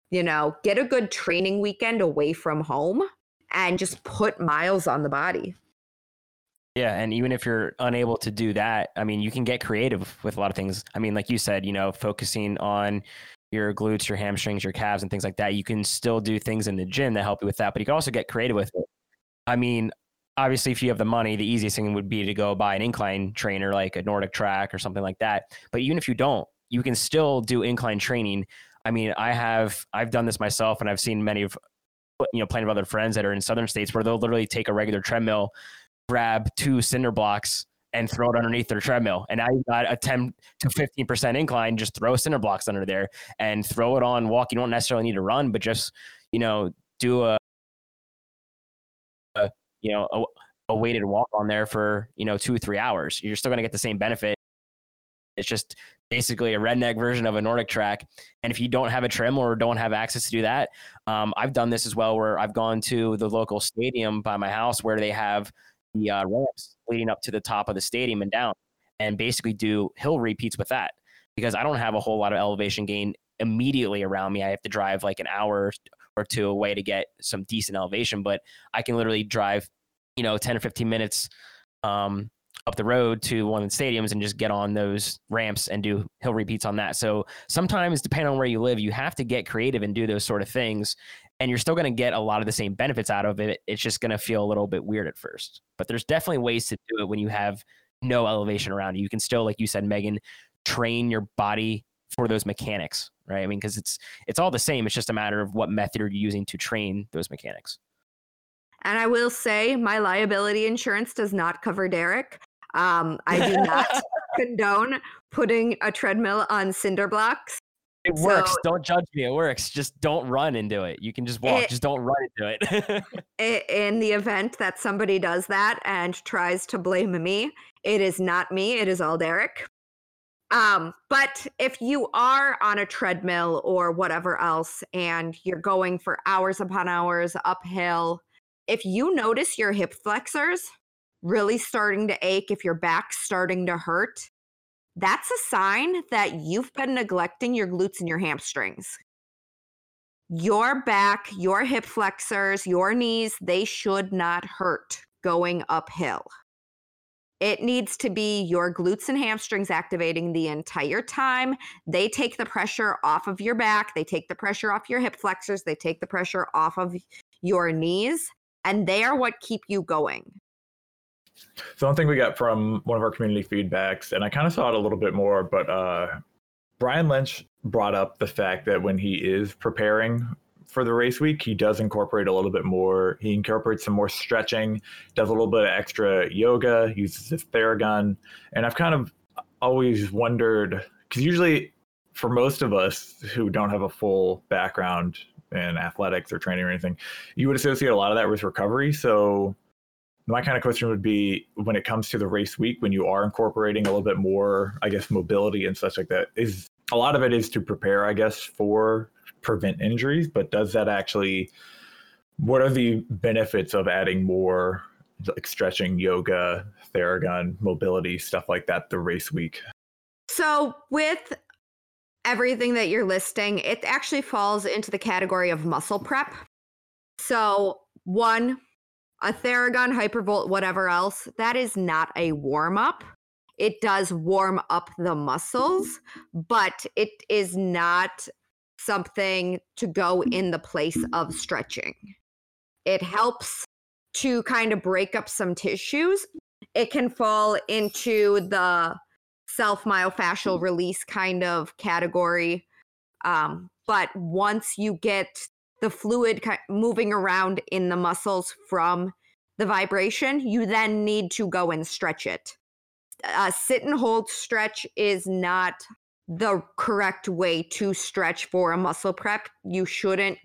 you know, get a good training weekend away from home and just put miles on the body. Yeah, and even if you're unable to do that, I mean, you can get creative with a lot of things. I mean, like you said, you know, focusing on your glutes, your hamstrings, your calves, and things like that. You can still do things in the gym that help you with that, but you can also get creative with it. I mean, obviously, if you have the money, the easiest thing would be to go buy an incline trainer like a NordicTrack or something like that. But even if you don't, you can still do incline training. I mean, I have I've done this myself, and I've seen many of you know plenty of other friends that are in southern states where they'll literally take a regular treadmill, grab two cinder blocks, and throw it underneath their treadmill. And now you've got a 10 to 15% incline, just throw cinder blocks under there and throw it on walk. You don't necessarily need to run, but just, you know, do a you know, a, a weighted walk on there for, you know, two or three hours. You're still going to get the same benefit. It's just basically a redneck version of a NordicTrack. And if you don't have a trim or don't have access to do that, um, I've done this as well, where I've gone to the local stadium by my house where they have the uh, ramps leading up to the top of the stadium and down, and basically do hill repeats with that because I don't have a whole lot of elevation gain immediately around me. I have to drive like an hour or two away to get some decent elevation, but I can literally drive, you know, 10 or 15 minutes um, up the road to one of the stadiums and just get on those ramps and do hill repeats on that. So sometimes, depending on where you live, you have to get creative and do those sort of things and you're still going to get a lot of the same benefits out of it. It's just going to feel a little bit weird at first. But there's definitely ways to do it when you have no elevation around you. You can still, like you said, Megan, train your body for those mechanics, right? I mean, because it's it's all the same. It's just a matter of what method you're using to train those mechanics. And I will say, my liability insurance does not cover Derek. Um, I do not [LAUGHS] condone putting a treadmill on cinder blocks. It so, works. Don't judge me. It works. Just don't run into it. You can just walk. It, just don't run into it. [LAUGHS] in the event that somebody does that and tries to blame me, it is not me. It is all Derek. Um, but if you are on a treadmill or whatever else and you're going for hours upon hours uphill, if you notice your hip flexors really starting to ache, if your back's starting to hurt, that's a sign that you've been neglecting your glutes and your hamstrings. Your back, your hip flexors, your knees, they should not hurt going uphill. It needs to be your glutes and hamstrings activating the entire time. They take the pressure off of your back, they take the pressure off your hip flexors, they take the pressure off of your knees, and they are what keep you going. So one thing we got from one of our community feedbacks, and I kind of saw it a little bit more, but uh, Brian Lynch brought up the fact that when he is preparing for the race week, he does incorporate a little bit more. He incorporates some more stretching, does a little bit of extra yoga, uses his Theragun, and I've kind of always wondered because usually for most of us who don't have a full background in athletics or training or anything, you would associate a lot of that with recovery. So my kind of question would be when it comes to the race week when you are incorporating a little bit more i guess mobility and such like that is a lot of it is to prepare i guess for prevent injuries but does that actually what are the benefits of adding more like stretching yoga theragun mobility stuff like that the race week so with everything that you're listing it actually falls into the category of muscle prep so one a Theragun, Hypervolt, whatever else, that is not a warm up. It does warm up the muscles, but it is not something to go in the place of stretching. It helps to kind of break up some tissues. It can fall into the self myofascial release kind of category. Um, but once you get the fluid moving around in the muscles from the vibration, you then need to go and stretch it. A sit and hold stretch is not the correct way to stretch for a muscle prep. You shouldn't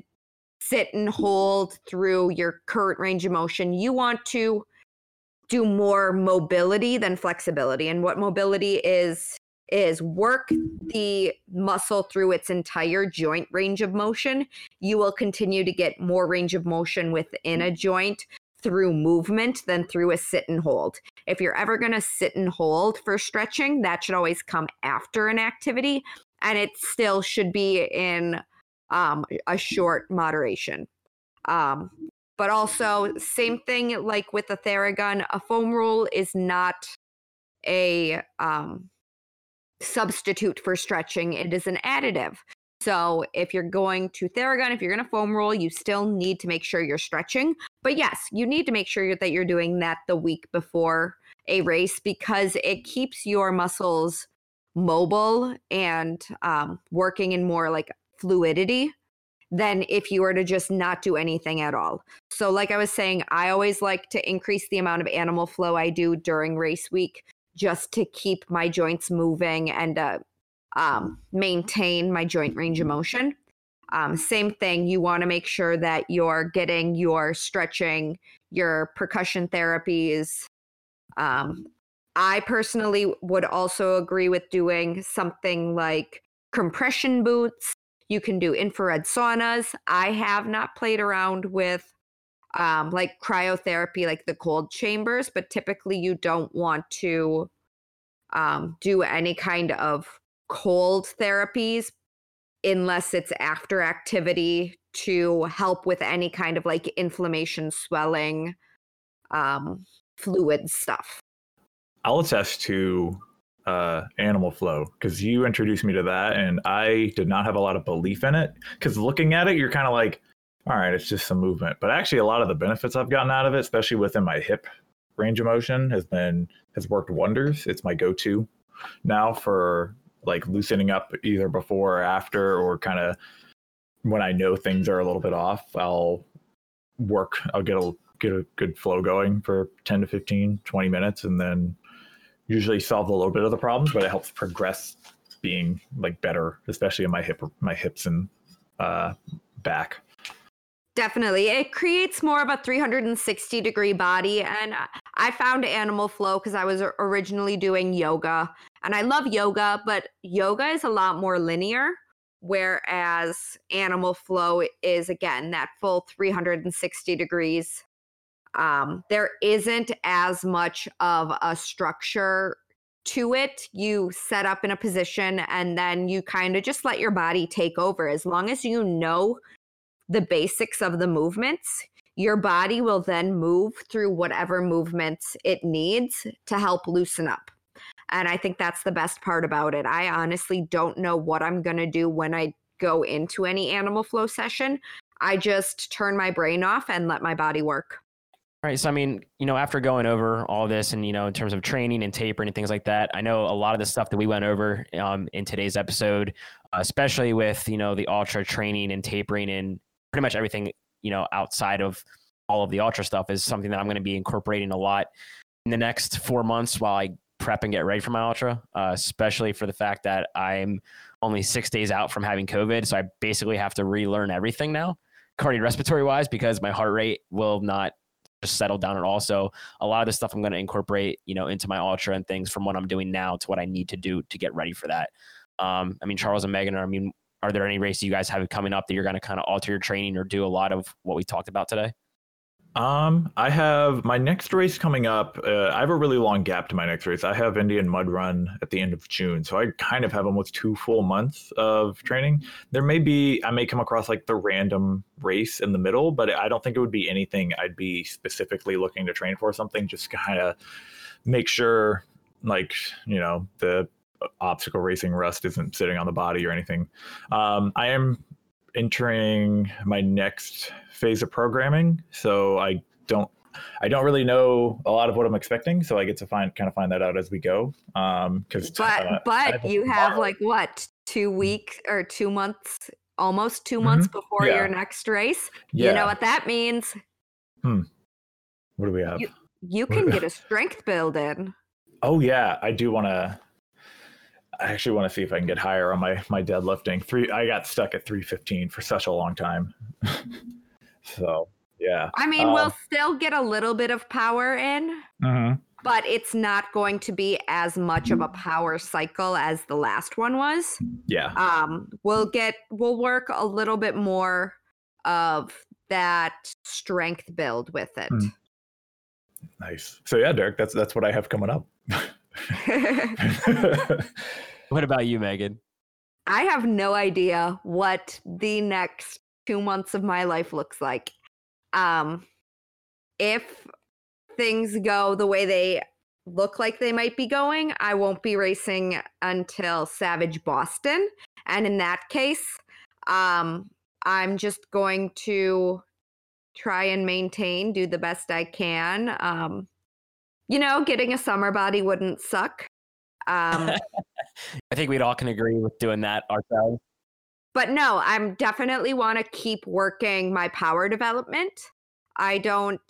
sit and hold through your current range of motion. You want to do more mobility than flexibility. And what mobility is is work the muscle through its entire joint range of motion. You will continue to get more range of motion within a joint through movement than through a sit and hold. If you're ever going to sit and hold for stretching, that should always come after an activity and it still should be in um, a short moderation. Um, but also, same thing like with the Theragun, a foam roll is not a um, substitute for stretching, it is an additive. So if you're going to Theragun, if you're going to foam roll, you still need to make sure you're stretching. But yes, you need to make sure that you're doing that the week before a race because it keeps your muscles mobile and um, working in more like fluidity than if you were to just not do anything at all. So, like I was saying, I always like to increase the amount of animal flow I do during race week just to keep my joints moving and uh, um, maintain my joint range of motion. Um, same thing, you want to make sure that you're getting your stretching, your percussion therapies. Um, I personally would also agree with doing something like compression boots. You can do infrared saunas. I have not played around with um, like cryotherapy, like the cold chambers, but typically you don't want to um, do any kind of cold therapies unless it's after activity to help with any kind of like inflammation, swelling, um, fluid stuff. I'll attest to uh, Animal Flow because you introduced me to that, and I did not have a lot of belief in it. Because looking at it, you're kind of like, all right, it's just some movement. But actually, a lot of the benefits I've gotten out of it, especially within my hip range of motion, has been has worked wonders. It's my go-to now for like loosening up either before or after, or kind of when I know things are a little bit off. I'll work. I'll get a get a good flow going for 10 to 15 20 minutes and then usually solve a little bit of the problems but it helps progress being like better especially in my hip my hips and uh, back Definitely. It creates more of a 360 degree body. And I found Animal Flow because I was originally doing yoga. And I love yoga, but yoga is a lot more linear. Whereas Animal Flow is, again, that full 360 degrees. Um, there isn't as much of a structure to it. You set up in a position and then you kind of just let your body take over. As long as you know the basics of the movements, your body will then move through whatever movements it needs to help loosen up. And I think that's the best part about it. I honestly don't know what I'm going to do when I go into any animal flow session. I just turn my brain off and let my body work. All right. So, I mean, you know, after going over all this and, you know, in terms of training and tapering and things like that, I know a lot of the stuff that we went over um, in today's episode, especially with, you know, the ultra training and tapering and pretty much everything, you know, outside of all of the ultra stuff is something that I'm going to be incorporating a lot in the next four months while I prep and get ready for my ultra, uh, especially for the fact that I'm only six days out from having COVID. So I basically have to relearn everything now, cardiorespiratory wise, because my heart rate will not just settle down at all. So a lot of the stuff I'm going to incorporate, you know, into my ultra and things from what I'm doing now to what I need to do to get ready for that. Um, I mean, Charles and Megan are, I mean, are there any races you guys have coming up that you're going to kind of alter your training or do a lot of what we talked about today? Um, I have my next race coming up. Uh, I have a really long gap to my next race. I have Indian Mud Run at the end of June, so I kind of have almost two full months of training. There may be I may come across like the random race in the middle, but I don't think it would be anything I'd be specifically looking to train for. Something just kind of make sure, like you know, the obstacle racing rust isn't sitting on the body or anything. Um, I am entering my next phase of programming, so I don't I don't really know a lot of what I'm expecting, so I get to find kind of find that out as we go. Um, because but uh, but you have like what two weeks or two months, almost 2 mm-hmm. months before yeah. your next race. Yeah. You know what that means? Hmm. What do we have? You, you can get a strength build in. Oh yeah, I do want to. I actually want to see if I can get higher on my my deadlifting. Three, I got stuck at 315 for such a long time. [LAUGHS] so yeah. I mean, um, we'll still get a little bit of power in, uh-huh. but it's not going to be as much of a power cycle as the last one was. Yeah. Um, we'll get we'll work a little bit more of that strength build with it. Mm. Nice. So yeah, Derek, that's that's what I have coming up. [LAUGHS] [LAUGHS] what about you, Megan? I have no idea what the next two months of my life looks like. Um, if things go the way they look like they might be going, I won't be racing until Savage Boston. And in that case, Um, I'm just going to try and maintain, do the best I can. Um, you know, getting a summer body wouldn't suck. Um, [LAUGHS] I think we'd all can agree with doing that ourselves. but no, I'm definitely want to keep working my power development. I don't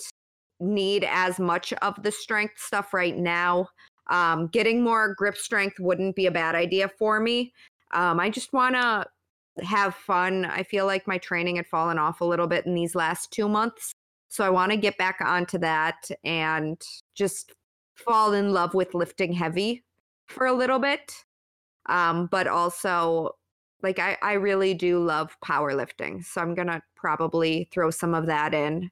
need as much of the strength stuff right now. Um, getting more grip strength wouldn't be a bad idea for me. Um, I just want to have fun. I feel like my training had fallen off a little bit in these last two months. So I want to get back onto that and just fall in love with lifting heavy for a little bit. Um, but also, like, I, I really do love powerlifting. So I'm going to probably throw some of that in.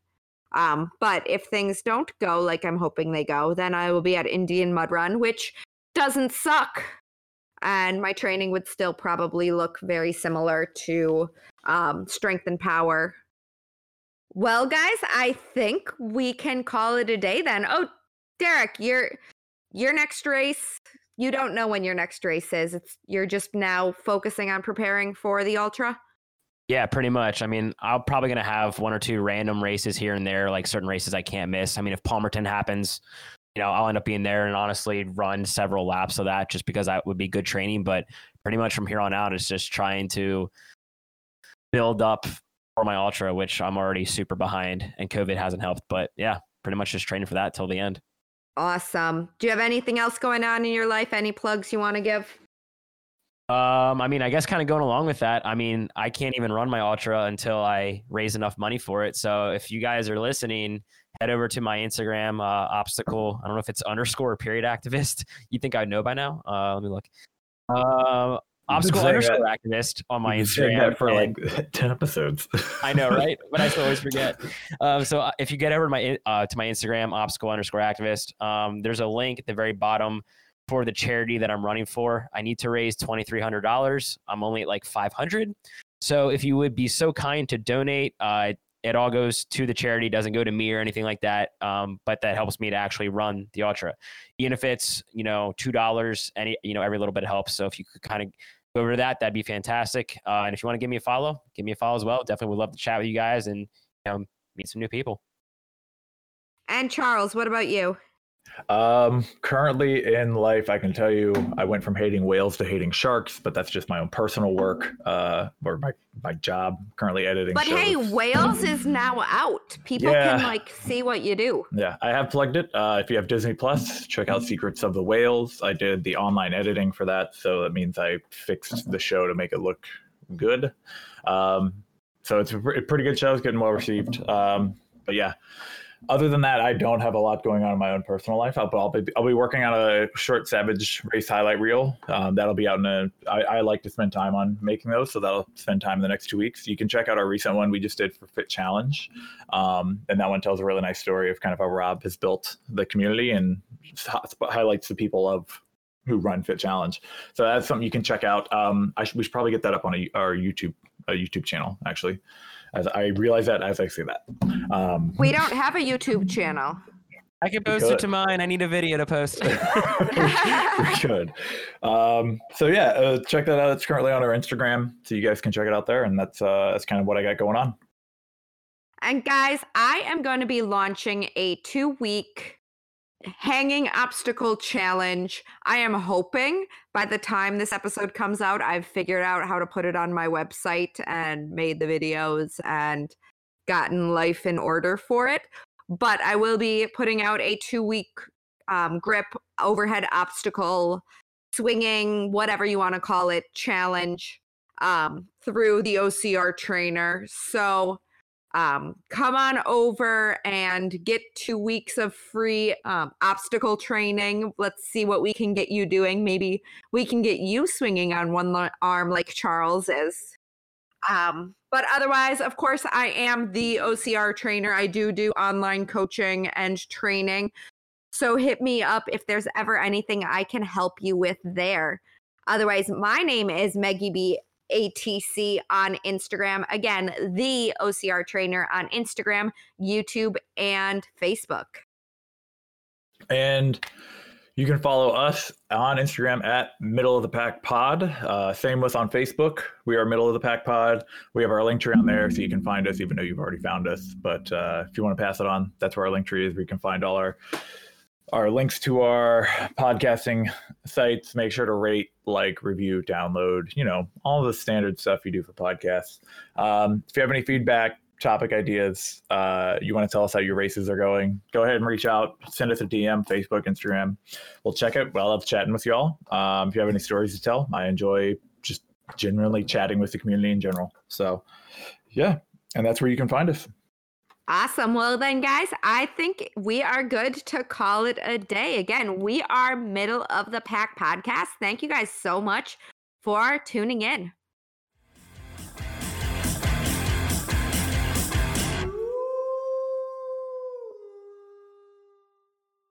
Um, but if things don't go like I'm hoping they go, then I will be at Indian Mud Run, which doesn't suck and my training would still probably look very similar to um, strength and power. Well, guys, I think we can call it a day then. Oh, Derek, your your next race. You don't know when your next race is. It's you're just now focusing on preparing for the ultra. Yeah, pretty much. I mean, I'm probably going to have one or two random races here and there, like certain races I can't miss. I mean, if Palmerton happens, you know, I'll end up being there and honestly run several laps of that just because that would be good training. But pretty much from here on out, it's just trying to build up for my ultra, which I'm already super behind and COVID hasn't helped. But yeah, pretty much just training for that till the end. Awesome. Do you have anything else going on in your life? Any plugs you want to give? Um, I mean, I guess kind of going along with that. I mean, I can't even run my ultra until I raise enough money for it. So if you guys are listening, head over to my Instagram, uh, obstacle. I don't know if it's underscore or period activist. [LAUGHS] You think I know by now? Uh, let me look. Uh, obstacle underscore that- activist on my Instagram for and- like [LAUGHS] 10 episodes. I know, right? But I still always [LAUGHS] forget. Um, so uh, if you get over to my uh, to my Instagram, obstacle underscore activist, um, there's a link at the very bottom for the charity that I'm running for. I need to raise twenty three hundred dollars. I'm only at like five hundred. So if you would be so kind to donate, uh, it all goes to the charity. Doesn't go to me or anything like that. Um, but that helps me to actually run the ultra. Even if it's you know two dollars, any you know every little bit helps. So if you could kind of go over to that, that'd be fantastic. Uh, and if you want to give me a follow, give me a follow as well. Definitely would love to chat with you guys and you know meet some new people. And Charles, what about you? Um, currently in life, I can tell you, I went from hating whales to hating sharks, but that's just my own personal work, uh, or my my job. Currently editing. But hey, whales is now out. People can like see what you do. Yeah, I have plugged it. Uh, if you have Disney Plus, check out Secrets of the Whales. I did the online editing for that, so that means I fixed the show to make it look good. Um, so it's a pretty good show. It's getting well received. Um, but yeah, other than that, I don't have a lot going on in my own personal life. I'll, I'll, be, I'll be working on a short Savage race highlight reel. Um, that'll be out in a. I, I like to spend time on making those, so that'll spend time in the next two weeks. You can check out our recent one we just did for Fit Challenge, um, and that one tells a really nice story of kind of how Rob has built the community and highlights the people of who run Fit Challenge. So that's something you can check out. Um, I should, we should probably get that up on a, our YouTube a YouTube channel actually. As I realize that as I say that. Um, We don't have a YouTube channel. I can post it to mine. I need a video to post. [LAUGHS] we should. Um, so yeah, uh, check that out. It's currently on our Instagram, so you guys can check it out there. And that's uh, that's kind of what I got going on. And guys, I am going to be launching a two week hanging obstacle challenge. I am hoping by the time this episode comes out, I've figured out how to put it on my website and made the videos and gotten life in order for it. But I will be putting out a two week um, grip overhead obstacle swinging, whatever you want to call it, challenge um, through the OCR trainer. So um, come on over and get two weeks of free um, obstacle training. Let's see what we can get you doing. Maybe we can get you swinging on one arm like Charles is. Um, but otherwise, of course, I am the OCR trainer. I do do online coaching and training. So hit me up if there's ever anything I can help you with there. Otherwise, my name is Maggie B. ATC on Instagram. Again, the OCR trainer on Instagram, YouTube, and Facebook. And You can follow us on Instagram at Middle of the Pack Pod. Uh, same with on Facebook. We are Middle of the Pack Pod. We have our link tree on there, so you can find us, even though you've already found us. But uh, if you want to pass it on, that's where our link tree is. We can find all our our links to our podcasting sites. Make sure to rate, like, review, download. You know all the standard stuff you do for podcasts. Um, if you have any feedback, topic ideas, uh, you want to tell us how your races are going, go ahead and reach out. Send us a DM, Facebook, Instagram. We'll check it. I love chatting with y'all. Um, if you have any stories to tell, I enjoy just generally chatting with the community in general. So, yeah, and that's where you can find us. Awesome. Well, then, guys, I think we are good to call it a day. Again, we are Middle of the Pack podcast. Thank you guys so much for tuning in.